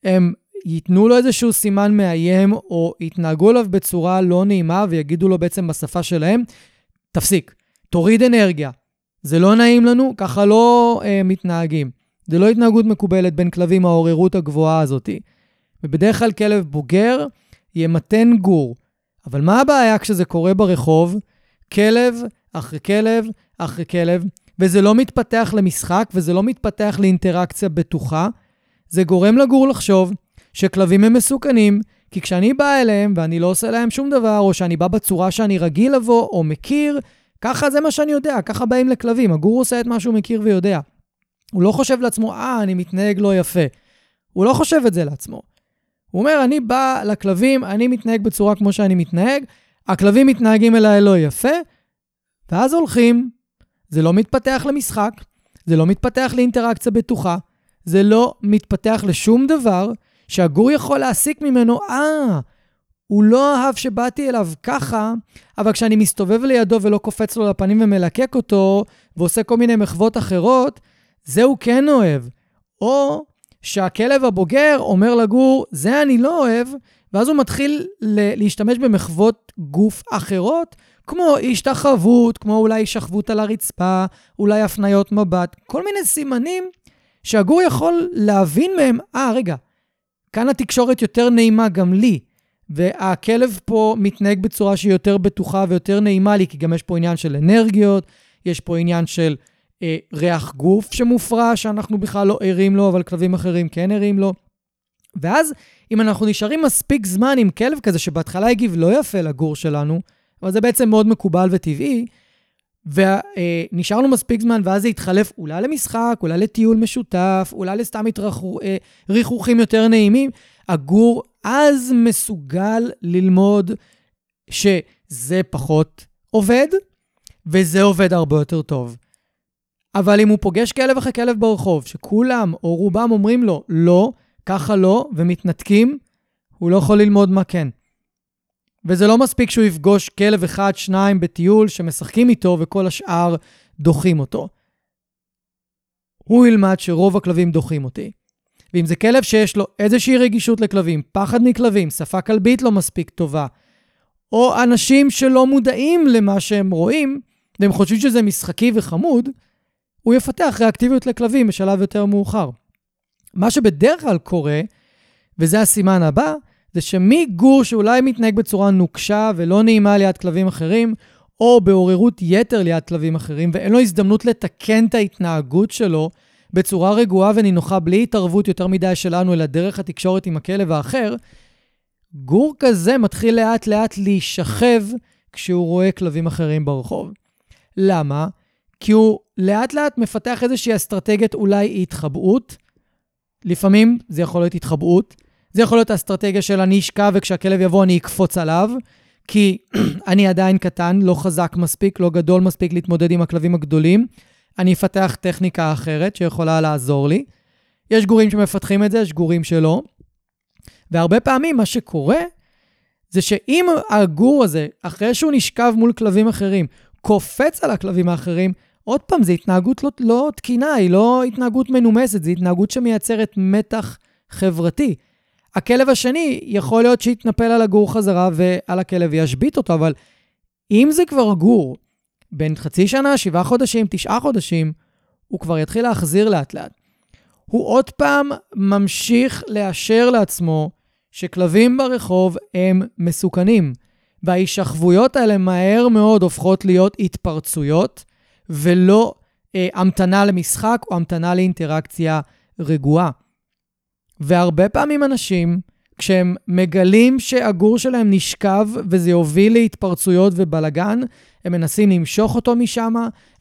A: הם ייתנו לו איזשהו סימן מאיים, או יתנהגו אליו בצורה לא נעימה ויגידו לו בעצם בשפה שלהם, תפסיק, תוריד אנרגיה. זה לא נעים לנו, ככה לא אה, מתנהגים. זה לא התנהגות מקובלת בין כלבים, העוררות הגבוהה הזאת. ובדרך כלל כלב בוגר ימתן גור. אבל מה הבעיה כשזה קורה ברחוב? כלב אחרי כלב אחרי כלב, וזה לא מתפתח למשחק וזה לא מתפתח לאינטראקציה בטוחה. זה גורם לגור לחשוב שכלבים הם מסוכנים, כי כשאני בא אליהם ואני לא עושה להם שום דבר, או שאני בא בצורה שאני רגיל לבוא או מכיר, ככה זה מה שאני יודע, ככה באים לכלבים. הגור עושה את מה שהוא מכיר ויודע. הוא לא חושב לעצמו, אה, אני מתנהג לא יפה. הוא לא חושב את זה לעצמו. הוא אומר, אני בא לכלבים, אני מתנהג בצורה כמו שאני מתנהג, הכלבים מתנהגים אליי לא יפה, ואז הולכים. זה לא מתפתח למשחק, זה לא מתפתח לאינטראקציה בטוחה, זה לא מתפתח לשום דבר, שהגור יכול להסיק ממנו, אה, הוא לא אהב שבאתי אליו ככה, אבל כשאני מסתובב לידו ולא קופץ לו לפנים ומלקק אותו, ועושה כל מיני מחוות אחרות, זה הוא כן אוהב. או שהכלב הבוגר אומר לגור, זה אני לא אוהב, ואז הוא מתחיל להשתמש במחוות גוף אחרות, כמו השתחוות, כמו אולי שכבות על הרצפה, אולי הפניות מבט, כל מיני סימנים שהגור יכול להבין מהם, אה, רגע, כאן התקשורת יותר נעימה גם לי. והכלב פה מתנהג בצורה שהיא יותר בטוחה ויותר נעימה לי, כי גם יש פה עניין של אנרגיות, יש פה עניין של אה, ריח גוף שמופרע, שאנחנו בכלל לא ערים לו, אבל כלבים אחרים כן ערים לו. ואז, אם אנחנו נשארים מספיק זמן עם כלב כזה, שבהתחלה הגיב לא יפה לגור שלנו, אבל זה בעצם מאוד מקובל וטבעי, ונשארנו מספיק זמן, ואז זה התחלף אולי למשחק, אולי לטיול משותף, אולי לסתם התרחו, אה, ריחוכים יותר נעימים, הגור אז מסוגל ללמוד שזה פחות עובד, וזה עובד הרבה יותר טוב. אבל אם הוא פוגש כלב אחרי כלב ברחוב, שכולם או רובם אומרים לו, לא, ככה לא, ומתנתקים, הוא לא יכול ללמוד מה כן. וזה לא מספיק שהוא יפגוש כלב אחד, שניים בטיול שמשחקים איתו וכל השאר דוחים אותו. הוא ילמד שרוב הכלבים דוחים אותי. ואם זה כלב שיש לו איזושהי רגישות לכלבים, פחד מכלבים, שפה כלבית לא מספיק טובה, או אנשים שלא מודעים למה שהם רואים, והם חושבים שזה משחקי וחמוד, הוא יפתח ריאקטיביות לכלבים בשלב יותר מאוחר. מה שבדרך כלל קורה, וזה הסימן הבא, זה שמגור שאולי מתנהג בצורה נוקשה ולא נעימה ליד כלבים אחרים, או בעוררות יתר ליד כלבים אחרים, ואין לו הזדמנות לתקן את ההתנהגות שלו בצורה רגועה ונינוחה, בלי התערבות יותר מדי שלנו, אלא דרך התקשורת עם הכלב האחר, גור כזה מתחיל לאט לאט להישכב כשהוא רואה כלבים אחרים ברחוב. למה? כי הוא לאט לאט מפתח איזושהי אסטרטגיית אולי התחבאות. לפעמים זה יכול להיות התחבאות, זה יכול להיות האסטרטגיה של אני אשכב וכשהכלב יבוא אני אקפוץ עליו, כי אני עדיין קטן, לא חזק מספיק, לא גדול מספיק להתמודד עם הכלבים הגדולים. אני אפתח טכניקה אחרת שיכולה לעזור לי. יש גורים שמפתחים את זה, יש גורים שלא. והרבה פעמים מה שקורה זה שאם הגור הזה, אחרי שהוא נשכב מול כלבים אחרים, קופץ על הכלבים האחרים, עוד פעם, זו התנהגות לא, לא תקינה, היא לא התנהגות מנומסת, זו התנהגות שמייצרת מתח חברתי. הכלב השני, יכול להיות שיתנפל על הגור חזרה ועל הכלב וישבית אותו, אבל אם זה כבר גור, בין חצי שנה, שבעה חודשים, תשעה חודשים, הוא כבר יתחיל להחזיר לאט-לאט. הוא עוד פעם ממשיך לאשר לעצמו שכלבים ברחוב הם מסוכנים, וההישכבויות האלה מהר מאוד הופכות להיות התפרצויות, ולא אה, המתנה למשחק או המתנה לאינטראקציה רגועה. והרבה פעמים אנשים, כשהם מגלים שהגור שלהם נשכב וזה יוביל להתפרצויות ובלגן, הם מנסים למשוך אותו משם,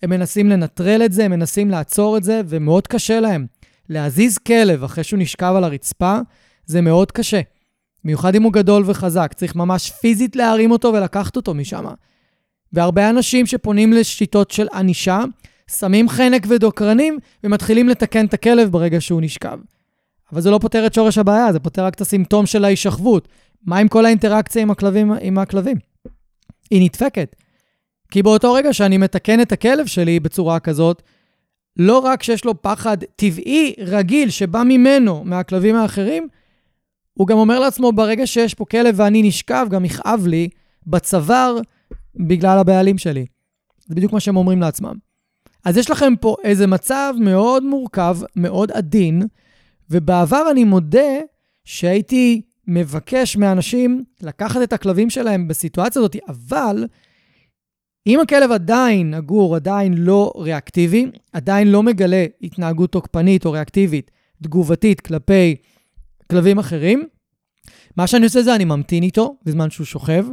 A: הם מנסים לנטרל את זה, הם מנסים לעצור את זה, ומאוד קשה להם. להזיז כלב אחרי שהוא נשכב על הרצפה, זה מאוד קשה. במיוחד אם הוא גדול וחזק, צריך ממש פיזית להרים אותו ולקחת אותו משם. והרבה אנשים שפונים לשיטות של ענישה, שמים חנק ודוקרנים ומתחילים לתקן את הכלב ברגע שהוא נשכב. אבל זה לא פותר את שורש הבעיה, זה פותר רק את הסימפטום של ההישכבות. מה עם כל האינטראקציה עם הכלבים? עם הכלבים? היא נדפקת. כי באותו רגע שאני מתקן את הכלב שלי בצורה כזאת, לא רק שיש לו פחד טבעי, רגיל, שבא ממנו, מהכלבים האחרים, הוא גם אומר לעצמו, ברגע שיש פה כלב ואני נשכב, גם יכאב לי בצוואר בגלל הבעלים שלי. זה בדיוק מה שהם אומרים לעצמם. אז יש לכם פה איזה מצב מאוד מורכב, מאוד עדין, ובעבר אני מודה שהייתי מבקש מאנשים לקחת את הכלבים שלהם בסיטואציה הזאת, אבל אם הכלב עדיין, הגור עדיין לא ריאקטיבי, עדיין לא מגלה התנהגות תוקפנית או ריאקטיבית, תגובתית כלפי כלבים אחרים, מה שאני עושה זה אני ממתין איתו בזמן שהוא שוכב,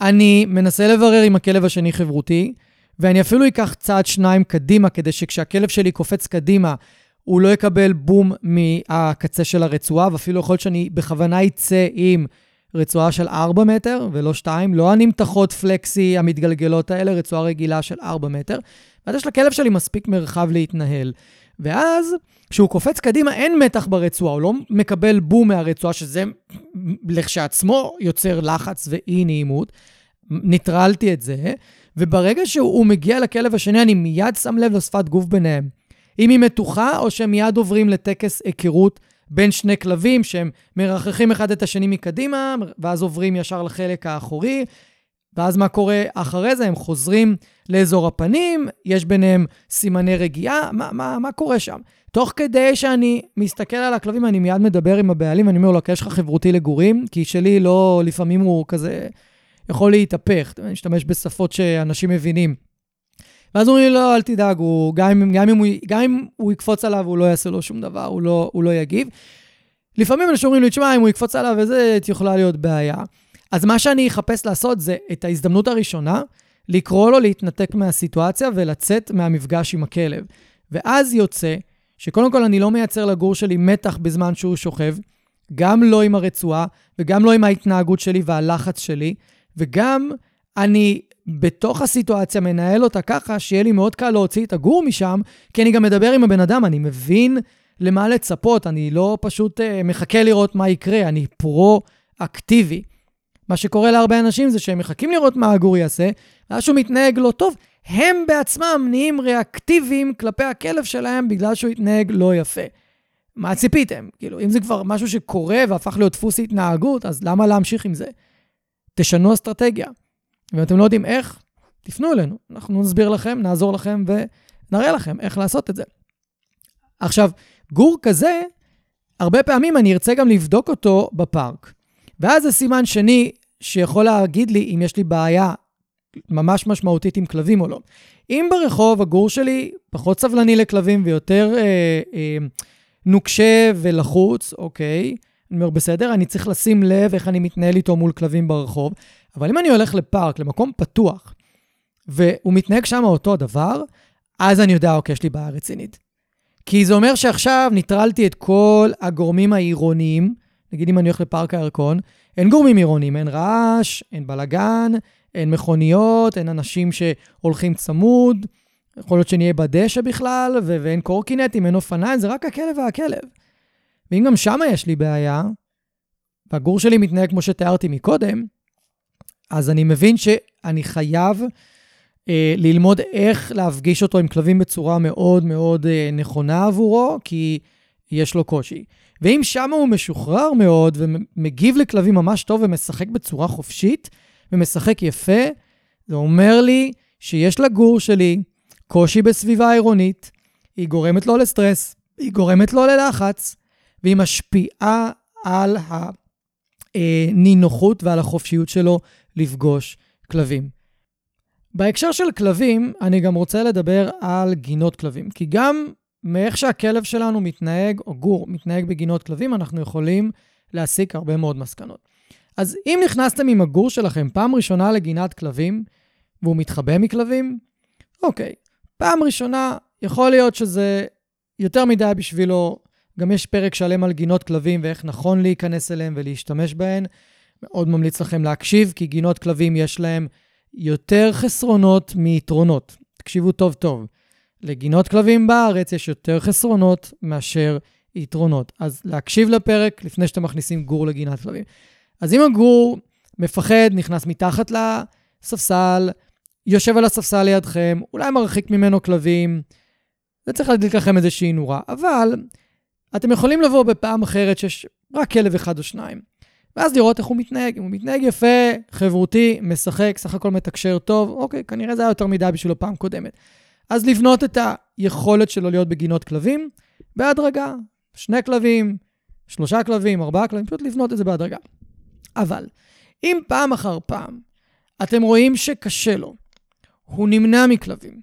A: אני מנסה לברר עם הכלב השני חברותי, ואני אפילו אקח צעד שניים קדימה, כדי שכשהכלב שלי קופץ קדימה, הוא לא יקבל בום מהקצה של הרצועה, ואפילו יכול להיות שאני בכוונה אצא עם רצועה של 4 מטר ולא 2, לא הנמתחות פלקסי המתגלגלות האלה, רצועה רגילה של 4 מטר. ואז יש לכלב שלי מספיק מרחב להתנהל. ואז, כשהוא קופץ קדימה, אין מתח ברצועה, הוא לא מקבל בום מהרצועה, שזה לכשעצמו יוצר לחץ ואי נעימות. ניטרלתי את זה, וברגע שהוא מגיע לכלב השני, אני מיד שם לב לשפת גוף ביניהם. אם היא מתוחה, או שהם מיד עוברים לטקס היכרות בין שני כלבים שהם מרחכים אחד את השני מקדימה, ואז עוברים ישר לחלק האחורי. ואז מה קורה אחרי זה? הם חוזרים לאזור הפנים, יש ביניהם סימני רגיעה, מה, מה, מה קורה שם? תוך כדי שאני מסתכל על הכלבים, אני מיד מדבר עם הבעלים, אני אומר לו, יש לך חברותי לגורים? כי שלי לא, לפעמים הוא כזה יכול להתהפך, אני משתמש בשפות שאנשים מבינים. ואז אומרים לי, לא, אל תדאג, הוא, גם, אם, גם, אם הוא, גם אם הוא יקפוץ עליו, הוא לא יעשה לו שום דבר, הוא לא, הוא לא יגיב. לפעמים אנשים אומרים לי, תשמע, אם הוא יקפוץ עליו וזה, יכולה להיות בעיה. אז מה שאני אחפש לעשות זה את ההזדמנות הראשונה, לקרוא לו להתנתק מהסיטואציה ולצאת מהמפגש עם הכלב. ואז יוצא שקודם כל אני לא מייצר לגור שלי מתח בזמן שהוא שוכב, גם לא עם הרצועה וגם לא עם ההתנהגות שלי והלחץ שלי, וגם אני בתוך הסיטואציה מנהל אותה ככה שיהיה לי מאוד קל להוציא את הגור משם, כי אני גם מדבר עם הבן אדם, אני מבין למה לצפות, אני לא פשוט uh, מחכה לראות מה יקרה, אני פרו-אקטיבי. מה שקורה להרבה אנשים זה שהם מחכים לראות מה הגור יעשה, ואז שהוא מתנהג לא טוב, הם בעצמם נהיים ריאקטיביים כלפי הכלב שלהם בגלל שהוא התנהג לא יפה. מה ציפיתם? כאילו, אם זה כבר משהו שקורה והפך להיות דפוס התנהגות, אז למה להמשיך עם זה? תשנו אסטרטגיה. ואם אתם לא יודעים איך, תפנו אלינו. אנחנו נסביר לכם, נעזור לכם ונראה לכם איך לעשות את זה. עכשיו, גור כזה, הרבה פעמים אני ארצה גם לבדוק אותו בפארק. ואז זה סימן שני שיכול להגיד לי אם יש לי בעיה ממש משמעותית עם כלבים או לא. אם ברחוב הגור שלי פחות סבלני לכלבים ויותר אה, אה, נוקשה ולחוץ, אוקיי, אני אומר, בסדר, אני צריך לשים לב איך אני מתנהל איתו מול כלבים ברחוב, אבל אם אני הולך לפארק, למקום פתוח, והוא מתנהג שם אותו הדבר, אז אני יודע, אוקיי, יש לי בעיה רצינית. כי זה אומר שעכשיו ניטרלתי את כל הגורמים העירוניים, נגיד אם אני הולך לפארק הירקון, אין גורמים עירוניים, אין רעש, אין בלאגן, אין מכוניות, אין אנשים שהולכים צמוד, יכול להיות שנהיה בדשא בכלל, ו- ואין קורקינטים, אין אופניים, זה רק הכלב והכלב. ואם גם שם יש לי בעיה, והגור שלי מתנהג כמו שתיארתי מקודם, אז אני מבין שאני חייב אה, ללמוד איך להפגיש אותו עם כלבים בצורה מאוד מאוד אה, נכונה עבורו, כי יש לו קושי. ואם שם הוא משוחרר מאוד ומגיב לכלבים ממש טוב ומשחק בצורה חופשית ומשחק יפה, זה אומר לי שיש לגור שלי קושי בסביבה העירונית, היא גורמת לו לסטרס, היא גורמת לו ללחץ, והיא משפיעה על הנינוחות ועל החופשיות שלו לפגוש כלבים. בהקשר של כלבים, אני גם רוצה לדבר על גינות כלבים, כי גם מאיך שהכלב שלנו מתנהג, או גור מתנהג בגינות כלבים, אנחנו יכולים להסיק הרבה מאוד מסקנות. אז אם נכנסתם עם הגור שלכם פעם ראשונה לגינת כלבים, והוא מתחבא מכלבים, אוקיי, פעם ראשונה יכול להיות שזה יותר מדי בשבילו. גם יש פרק שלם על גינות כלבים ואיך נכון להיכנס אליהם ולהשתמש בהן. מאוד ממליץ לכם להקשיב, כי גינות כלבים יש להם יותר חסרונות מיתרונות. תקשיבו טוב טוב. לגינות כלבים בארץ יש יותר חסרונות מאשר יתרונות. אז להקשיב לפרק לפני שאתם מכניסים גור לגינת כלבים. אז אם הגור מפחד, נכנס מתחת לספסל, יושב על הספסל לידכם, אולי מרחיק ממנו כלבים, זה צריך להדליק לכם איזושהי נורה. אבל אתם יכולים לבוא בפעם אחרת שיש רק כלב אחד או שניים. ואז לראות איך הוא מתנהג. אם הוא מתנהג יפה, חברותי, משחק, סך הכל מתקשר טוב, אוקיי, כנראה זה היה יותר מדי בשבילו פעם קודמת. אז לבנות את היכולת שלו להיות בגינות כלבים בהדרגה. שני כלבים, שלושה כלבים, ארבעה כלבים, פשוט לבנות את זה בהדרגה. אבל אם פעם אחר פעם אתם רואים שקשה לו, הוא נמנע מכלבים,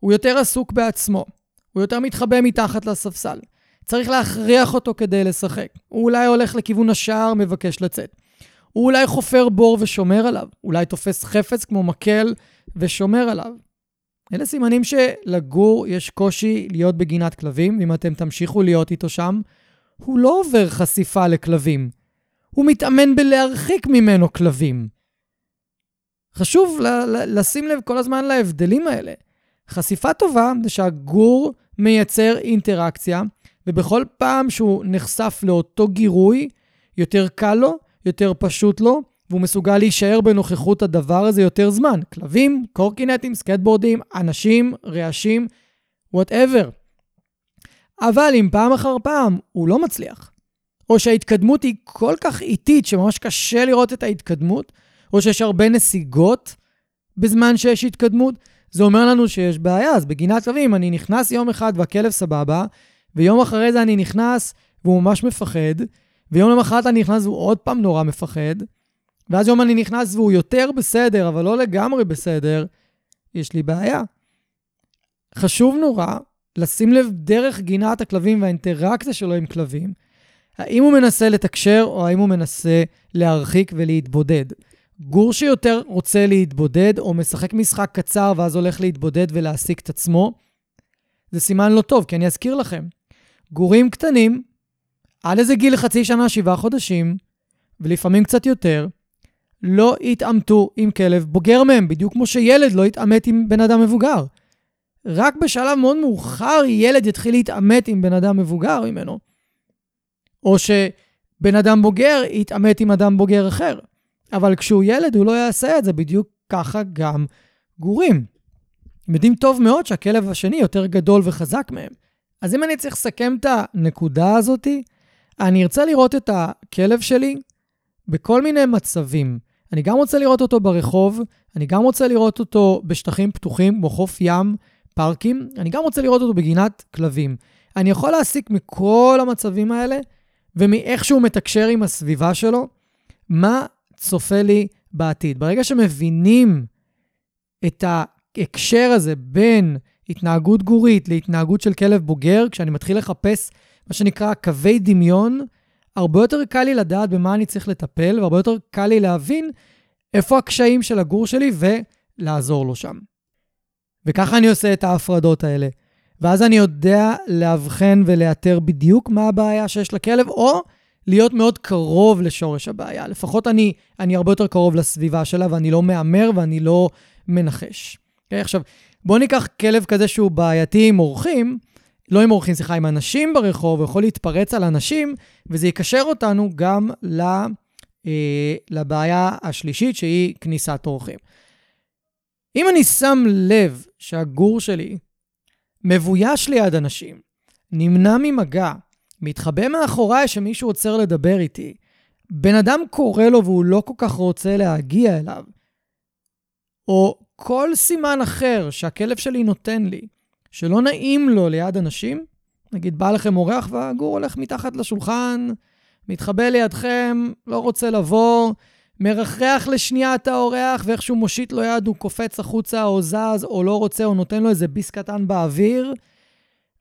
A: הוא יותר עסוק בעצמו, הוא יותר מתחבא מתחת לספסל, צריך להכריח אותו כדי לשחק. הוא אולי הולך לכיוון השער, מבקש לצאת. הוא אולי חופר בור ושומר עליו. אולי תופס חפץ כמו מקל ושומר עליו. אלה סימנים שלגור יש קושי להיות בגינת כלבים, ואם אתם תמשיכו להיות איתו שם, הוא לא עובר חשיפה לכלבים. הוא מתאמן בלהרחיק ממנו כלבים. חשוב לשים לב כל הזמן להבדלים האלה. חשיפה טובה זה שהגור מייצר אינטראקציה, ובכל פעם שהוא נחשף לאותו גירוי, יותר קל לו, יותר פשוט לו, והוא מסוגל להישאר בנוכחות הדבר הזה יותר זמן. כלבים, קורקינטים, סקטבורדים, אנשים, רעשים, וואטאבר. אבל אם פעם אחר פעם הוא לא מצליח, או שההתקדמות היא כל כך איטית שממש קשה לראות את ההתקדמות, או שיש הרבה נסיגות בזמן שיש התקדמות, זה אומר לנו שיש בעיה. אז בגינת כלבים, אני נכנס יום אחד והכלב סבבה, ויום אחרי זה אני נכנס והוא ממש מפחד, ויום למחרת אני נכנס והוא עוד פעם נורא מפחד, ואז יום אני נכנס והוא יותר בסדר, אבל לא לגמרי בסדר, יש לי בעיה. חשוב נורא לשים לב דרך גינת הכלבים והאינטראקציה שלו עם כלבים, האם הוא מנסה לתקשר או האם הוא מנסה להרחיק ולהתבודד. גור שיותר רוצה להתבודד או משחק משחק קצר ואז הולך להתבודד ולהעסיק את עצמו, זה סימן לא טוב, כי אני אזכיר לכם, גורים קטנים, עד איזה גיל חצי שנה, שבעה חודשים, ולפעמים קצת יותר, לא יתעמתו עם כלב בוגר מהם, בדיוק כמו שילד לא יתעמת עם בן אדם מבוגר. רק בשלב מאוד מאוחר ילד יתחיל להתעמת עם בן אדם מבוגר ממנו. או שבן אדם בוגר יתעמת עם אדם בוגר אחר. אבל כשהוא ילד הוא לא יעשה את זה, בדיוק ככה גם גורים. הם יודעים טוב מאוד שהכלב השני יותר גדול וחזק מהם. אז אם אני צריך לסכם את הנקודה הזאת, אני ארצה לראות את הכלב שלי בכל מיני מצבים. אני גם רוצה לראות אותו ברחוב, אני גם רוצה לראות אותו בשטחים פתוחים, כמו חוף ים, פארקים, אני גם רוצה לראות אותו בגינת כלבים. אני יכול להסיק מכל המצבים האלה ומאיך שהוא מתקשר עם הסביבה שלו, מה צופה לי בעתיד. ברגע שמבינים את ההקשר הזה בין התנהגות גורית להתנהגות של כלב בוגר, כשאני מתחיל לחפש מה שנקרא קווי דמיון, הרבה יותר קל לי לדעת במה אני צריך לטפל, והרבה יותר קל לי להבין איפה הקשיים של הגור שלי ולעזור לו שם. וככה אני עושה את ההפרדות האלה. ואז אני יודע לאבחן ולאתר בדיוק מה הבעיה שיש לכלב, או להיות מאוד קרוב לשורש הבעיה. לפחות אני, אני הרבה יותר קרוב לסביבה שלה, ואני לא מהמר ואני לא מנחש. Okay, אוקיי? עכשיו, בואו ניקח כלב כזה שהוא בעייתי עם אורחים, לא עם אורחים, סליחה, עם אנשים ברחוב, הוא יכול להתפרץ על אנשים, וזה יקשר אותנו גם ל, אה, לבעיה השלישית, שהיא כניסת אורחים. אם אני שם לב שהגור שלי מבויש ליד אנשים, נמנע ממגע, מתחבא מאחוריי שמישהו עוצר לדבר איתי, בן אדם קורא לו והוא לא כל כך רוצה להגיע אליו, או כל סימן אחר שהכלב שלי נותן לי, שלא נעים לו ליד אנשים, נגיד בא לכם אורח והגור הולך מתחת לשולחן, מתחבא לידכם, לא רוצה לבוא, מרחרח לשנייה את האורח, ואיכשהו מושיט לו יד, הוא קופץ החוצה או זז, או לא רוצה, או נותן לו איזה ביס קטן באוויר.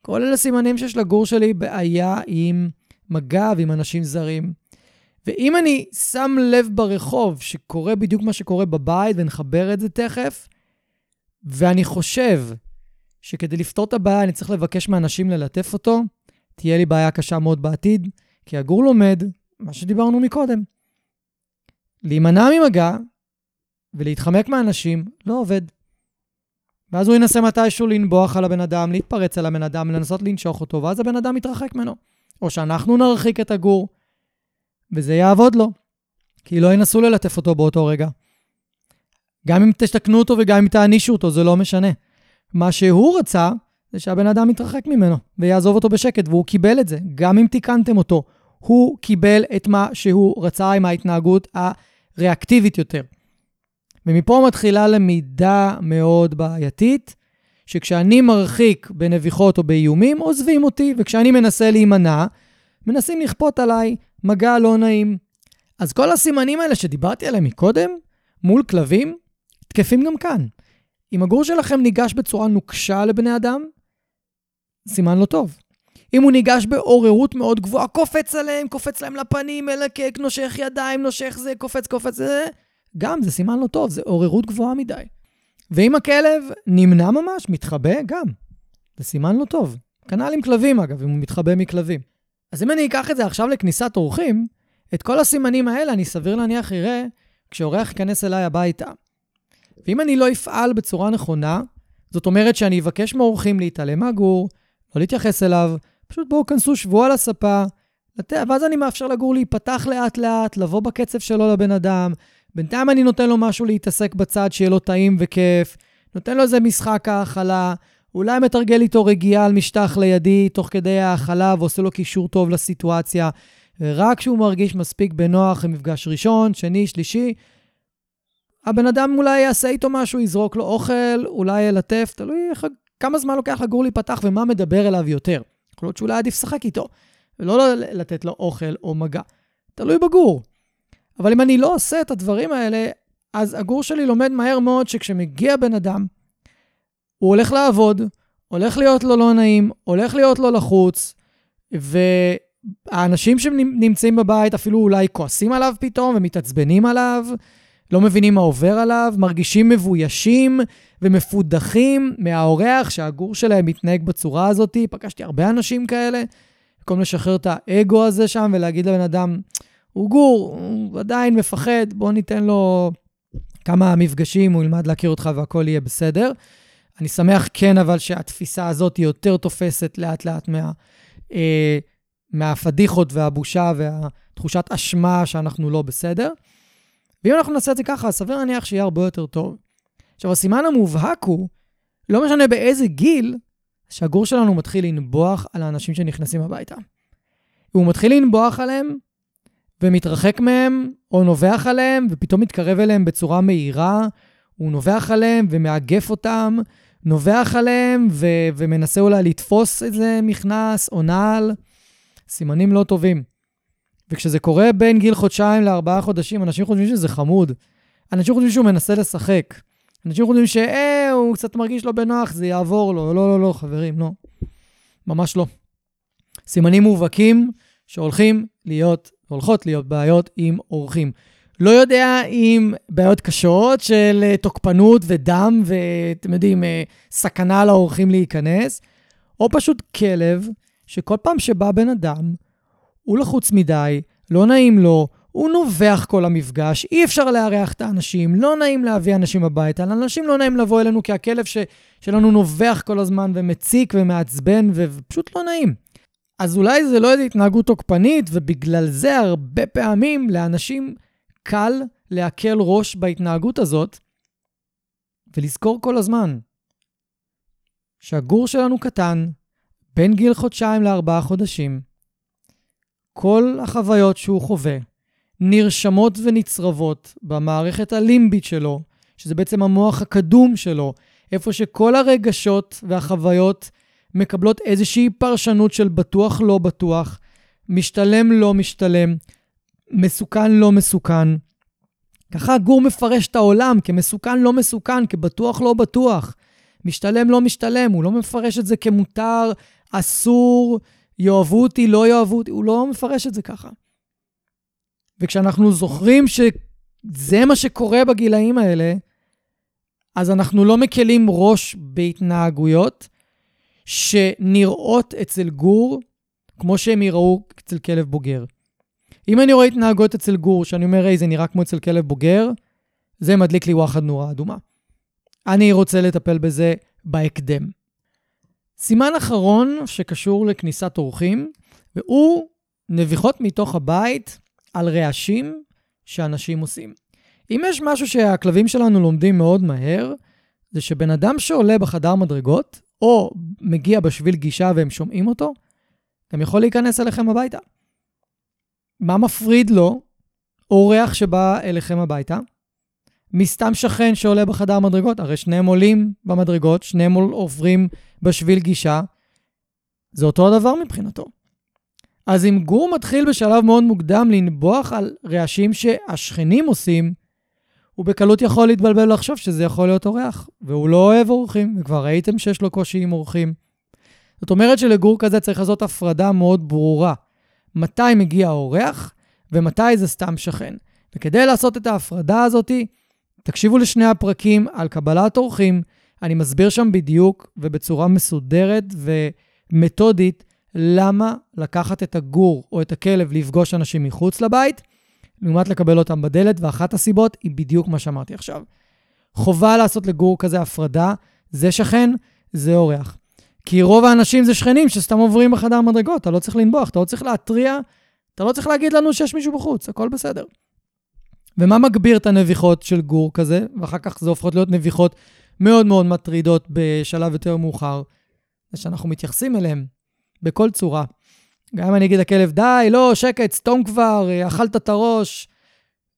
A: כל אלה סימנים שיש לגור שלי בעיה עם מגע ועם אנשים זרים. ואם אני שם לב ברחוב שקורה בדיוק מה שקורה בבית, ונחבר את זה תכף, ואני חושב שכדי לפתור את הבעיה אני צריך לבקש מאנשים ללטף אותו, תהיה לי בעיה קשה מאוד בעתיד, כי הגור לומד מה שדיברנו מקודם. להימנע ממגע ולהתחמק מאנשים לא עובד. ואז הוא ינסה מתישהו לנבוח על הבן אדם, להתפרץ על הבן אדם, לנסות לנשוך אותו, ואז הבן אדם יתרחק ממנו. או שאנחנו נרחיק את הגור, וזה יעבוד לו, כי לא ינסו ללטף אותו באותו רגע. גם אם תשתקנו אותו וגם אם תענישו אותו, זה לא משנה. מה שהוא רצה, זה שהבן אדם יתרחק ממנו ויעזוב אותו בשקט, והוא קיבל את זה. גם אם תיקנתם אותו, הוא קיבל את מה שהוא רצה עם ההתנהגות ריאקטיבית יותר. ומפה מתחילה למידה מאוד בעייתית, שכשאני מרחיק בנביחות או באיומים, עוזבים אותי, וכשאני מנסה להימנע, מנסים לכפות עליי מגע לא נעים. אז כל הסימנים האלה שדיברתי עליהם מקודם, מול כלבים, תקפים גם כאן. אם הגור שלכם ניגש בצורה נוקשה לבני אדם, סימן לא טוב. אם הוא ניגש בעוררות מאוד גבוהה, קופץ עליהם, קופץ להם לפנים, מלקק, נושך ידיים, נושך זה, קופץ, קופץ זה, גם זה סימן לא טוב, זה עוררות גבוהה מדי. ואם הכלב נמנע ממש, מתחבא, גם. זה סימן לא טוב. כנ"ל עם כלבים, אגב, אם הוא מתחבא מכלבים. אז אם אני אקח את זה עכשיו לכניסת אורחים, את כל הסימנים האלה אני סביר להניח אראה כשאורח ייכנס אליי הביתה. ואם אני לא אפעל בצורה נכונה, זאת אומרת שאני אבקש מאורחים להתעלם מהגור, לא להתייחס אליו, פשוט בואו, כנסו, שבו על הספה. ואז אני מאפשר לגור להיפתח לאט-לאט, לבוא בקצב שלו לבן אדם. בינתיים אני נותן לו משהו להתעסק בצד, שיהיה לו טעים וכיף. נותן לו איזה משחק האכלה, אולי מתרגל איתו רגיעה על משטח לידי תוך כדי האכלה ועושה לו קישור טוב לסיטואציה. ורק כשהוא מרגיש מספיק בנוח עם מפגש ראשון, שני, שלישי, הבן אדם אולי יעשה איתו משהו, יזרוק לו אוכל, אולי ילטף, תלוי איך, כמה זמן לוקח לגור להיפתח ומה מדבר אליו יותר. יכול להיות שאולי עדיף לשחק איתו, ולא לתת לו אוכל או מגע. תלוי בגור. אבל אם אני לא עושה את הדברים האלה, אז הגור שלי לומד מהר מאוד שכשמגיע בן אדם, הוא הולך לעבוד, הולך להיות לו לא נעים, הולך להיות לו לחוץ, והאנשים שנמצאים בבית אפילו אולי כועסים עליו פתאום ומתעצבנים עליו, לא מבינים מה עובר עליו, מרגישים מבוישים ומפודחים מהאורח שהגור שלהם מתנהג בצורה הזאת. פגשתי הרבה אנשים כאלה, במקום לשחרר את האגו הזה שם ולהגיד לבן אדם, הוא גור, הוא עדיין מפחד, בוא ניתן לו כמה מפגשים, הוא ילמד להכיר אותך והכל יהיה בסדר. אני שמח כן, אבל שהתפיסה הזאת היא יותר תופסת לאט-לאט מה, אה, מהפדיחות והבושה והתחושת אשמה שאנחנו לא בסדר. ואם אנחנו נעשה את זה ככה, סביר להניח שיהיה הרבה יותר טוב. עכשיו, הסימן המובהק הוא, לא משנה באיזה גיל, שהגור שלנו מתחיל לנבוח על האנשים שנכנסים הביתה. הוא מתחיל לנבוח עליהם ומתרחק מהם, או נובח עליהם, ופתאום מתקרב אליהם בצורה מהירה, הוא נובח עליהם ומאגף אותם, נובח עליהם ו- ומנסה אולי לתפוס איזה מכנס או נעל. סימנים לא טובים. וכשזה קורה בין גיל חודשיים לארבעה חודשים, אנשים חושבים שזה חמוד. אנשים חושבים שהוא מנסה לשחק. אנשים חושבים שאה, הוא קצת מרגיש לא בנוח, זה יעבור לו. לא, לא, לא, חברים, לא. ממש לא. סימנים מובהקים שהולכים להיות, הולכות להיות בעיות עם אורחים. לא יודע אם בעיות קשות של אה, תוקפנות ודם, ואתם יודעים, אה, סכנה לאורחים להיכנס, או פשוט כלב, שכל פעם שבא בן אדם, הוא לחוץ מדי, לא נעים לו, הוא נובח כל המפגש, אי אפשר לארח את האנשים, לא נעים להביא אנשים הביתה, לאנשים לא נעים לבוא אלינו כי הכלב ש, שלנו נובח כל הזמן ומציק ומעצבן ופשוט לא נעים. אז אולי זה לא איזו התנהגות תוקפנית, ובגלל זה הרבה פעמים לאנשים קל להקל ראש בהתנהגות הזאת, ולזכור כל הזמן שהגור שלנו קטן, בין גיל חודשיים לארבעה חודשים, כל החוויות שהוא חווה נרשמות ונצרבות במערכת הלימבית שלו, שזה בעצם המוח הקדום שלו, איפה שכל הרגשות והחוויות מקבלות איזושהי פרשנות של בטוח לא בטוח, משתלם לא משתלם, מסוכן לא מסוכן. ככה הגור מפרש את העולם כמסוכן לא מסוכן, כבטוח לא בטוח. משתלם לא משתלם, הוא לא מפרש את זה כמותר, אסור, יאהבו אותי, לא יאהבו אותי, הוא לא מפרש את זה ככה. וכשאנחנו זוכרים שזה מה שקורה בגילאים האלה, אז אנחנו לא מקלים ראש בהתנהגויות שנראות אצל גור כמו שהם יראו אצל כלב בוגר. אם אני רואה התנהגות אצל גור, שאני אומר, היי, זה נראה כמו אצל כלב בוגר, זה מדליק לי וואחד נורה אדומה. אני רוצה לטפל בזה בהקדם. סימן אחרון שקשור לכניסת אורחים, והוא נביחות מתוך הבית על רעשים שאנשים עושים. אם יש משהו שהכלבים שלנו לומדים מאוד מהר, זה שבן אדם שעולה בחדר מדרגות, או מגיע בשביל גישה והם שומעים אותו, גם יכול להיכנס אליכם הביתה. מה מפריד לו אורח שבא אליכם הביתה? מסתם שכן שעולה בחדר מדרגות, הרי שניהם עולים במדרגות, שניהם עוברים בשביל גישה, זה אותו הדבר מבחינתו. אז אם גור מתחיל בשלב מאוד מוקדם לנבוח על רעשים שהשכנים עושים, הוא בקלות יכול להתבלבל לחשוב שזה יכול להיות אורח, והוא לא אוהב אורחים, וכבר ראיתם שיש לו קושי עם אורחים. זאת אומרת שלגור כזה צריך לעשות הפרדה מאוד ברורה. מתי מגיע האורח ומתי זה סתם שכן. וכדי לעשות את ההפרדה הזאת, תקשיבו לשני הפרקים על קבלת אורחים. אני מסביר שם בדיוק ובצורה מסודרת ומתודית למה לקחת את הגור או את הכלב לפגוש אנשים מחוץ לבית, לעומת לקבל אותם בדלת, ואחת הסיבות היא בדיוק מה שאמרתי עכשיו. חובה לעשות לגור כזה הפרדה, זה שכן, זה אורח. כי רוב האנשים זה שכנים שסתם עוברים בחדר מדרגות, אתה לא צריך לנבוח, אתה לא צריך להתריע, אתה לא צריך להגיד לנו שיש מישהו בחוץ, הכל בסדר. ומה מגביר את הנביחות של גור כזה, ואחר כך זה הופכות להיות נביחות מאוד מאוד מטרידות בשלב יותר מאוחר, זה שאנחנו מתייחסים אליהם בכל צורה. גם אם אני אגיד לכלב, די, לא, שקט, סתום כבר, אכלת את הראש,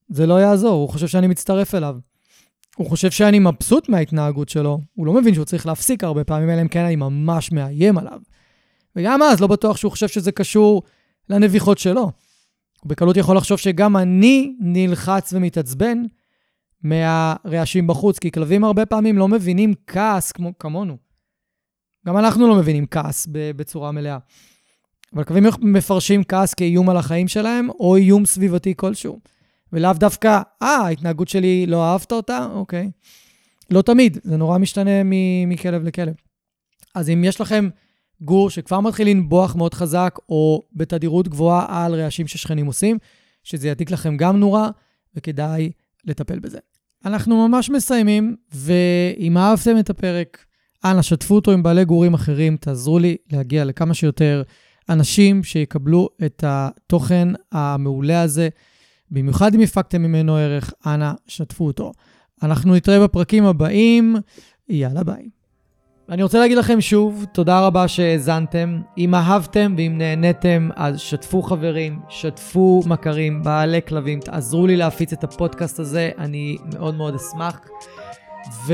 A: זה לא יעזור, הוא חושב שאני מצטרף אליו. הוא חושב שאני מבסוט מההתנהגות שלו, הוא לא מבין שהוא צריך להפסיק הרבה פעמים, אלא אם כן אני ממש מאיים עליו. וגם אז לא בטוח שהוא חושב שזה קשור לנביחות שלו. הוא בקלות יכול לחשוב שגם אני נלחץ ומתעצבן מהרעשים בחוץ, כי כלבים הרבה פעמים לא מבינים כעס כמו, כמונו. גם אנחנו לא מבינים כעס בצורה מלאה. אבל כלבים מפרשים כעס כאיום על החיים שלהם, או איום סביבתי כלשהו. ולאו דווקא, אה, ההתנהגות שלי, לא אהבת אותה? אוקיי. לא תמיד, זה נורא משתנה מכלב לכלב. אז אם יש לכם גור שכבר מתחיל לנבוח מאוד חזק, או בתדירות גבוהה על רעשים ששכנים עושים, שזה ידליק לכם גם נורא, וכדאי לטפל בזה. אנחנו ממש מסיימים, ואם אהבתם את הפרק, אנא, שתפו אותו עם בעלי גורים אחרים, תעזרו לי להגיע לכמה שיותר אנשים שיקבלו את התוכן המעולה הזה. במיוחד אם הפקתם ממנו ערך, אנא, שתפו אותו. אנחנו נתראה בפרקים הבאים, יאללה ביי. אני רוצה להגיד לכם שוב, תודה רבה שהאזנתם. אם אהבתם ואם נהניתם, אז שתפו חברים, שתפו מכרים, בעלי כלבים, תעזרו לי להפיץ את הפודקאסט הזה, אני מאוד מאוד אשמח. ו...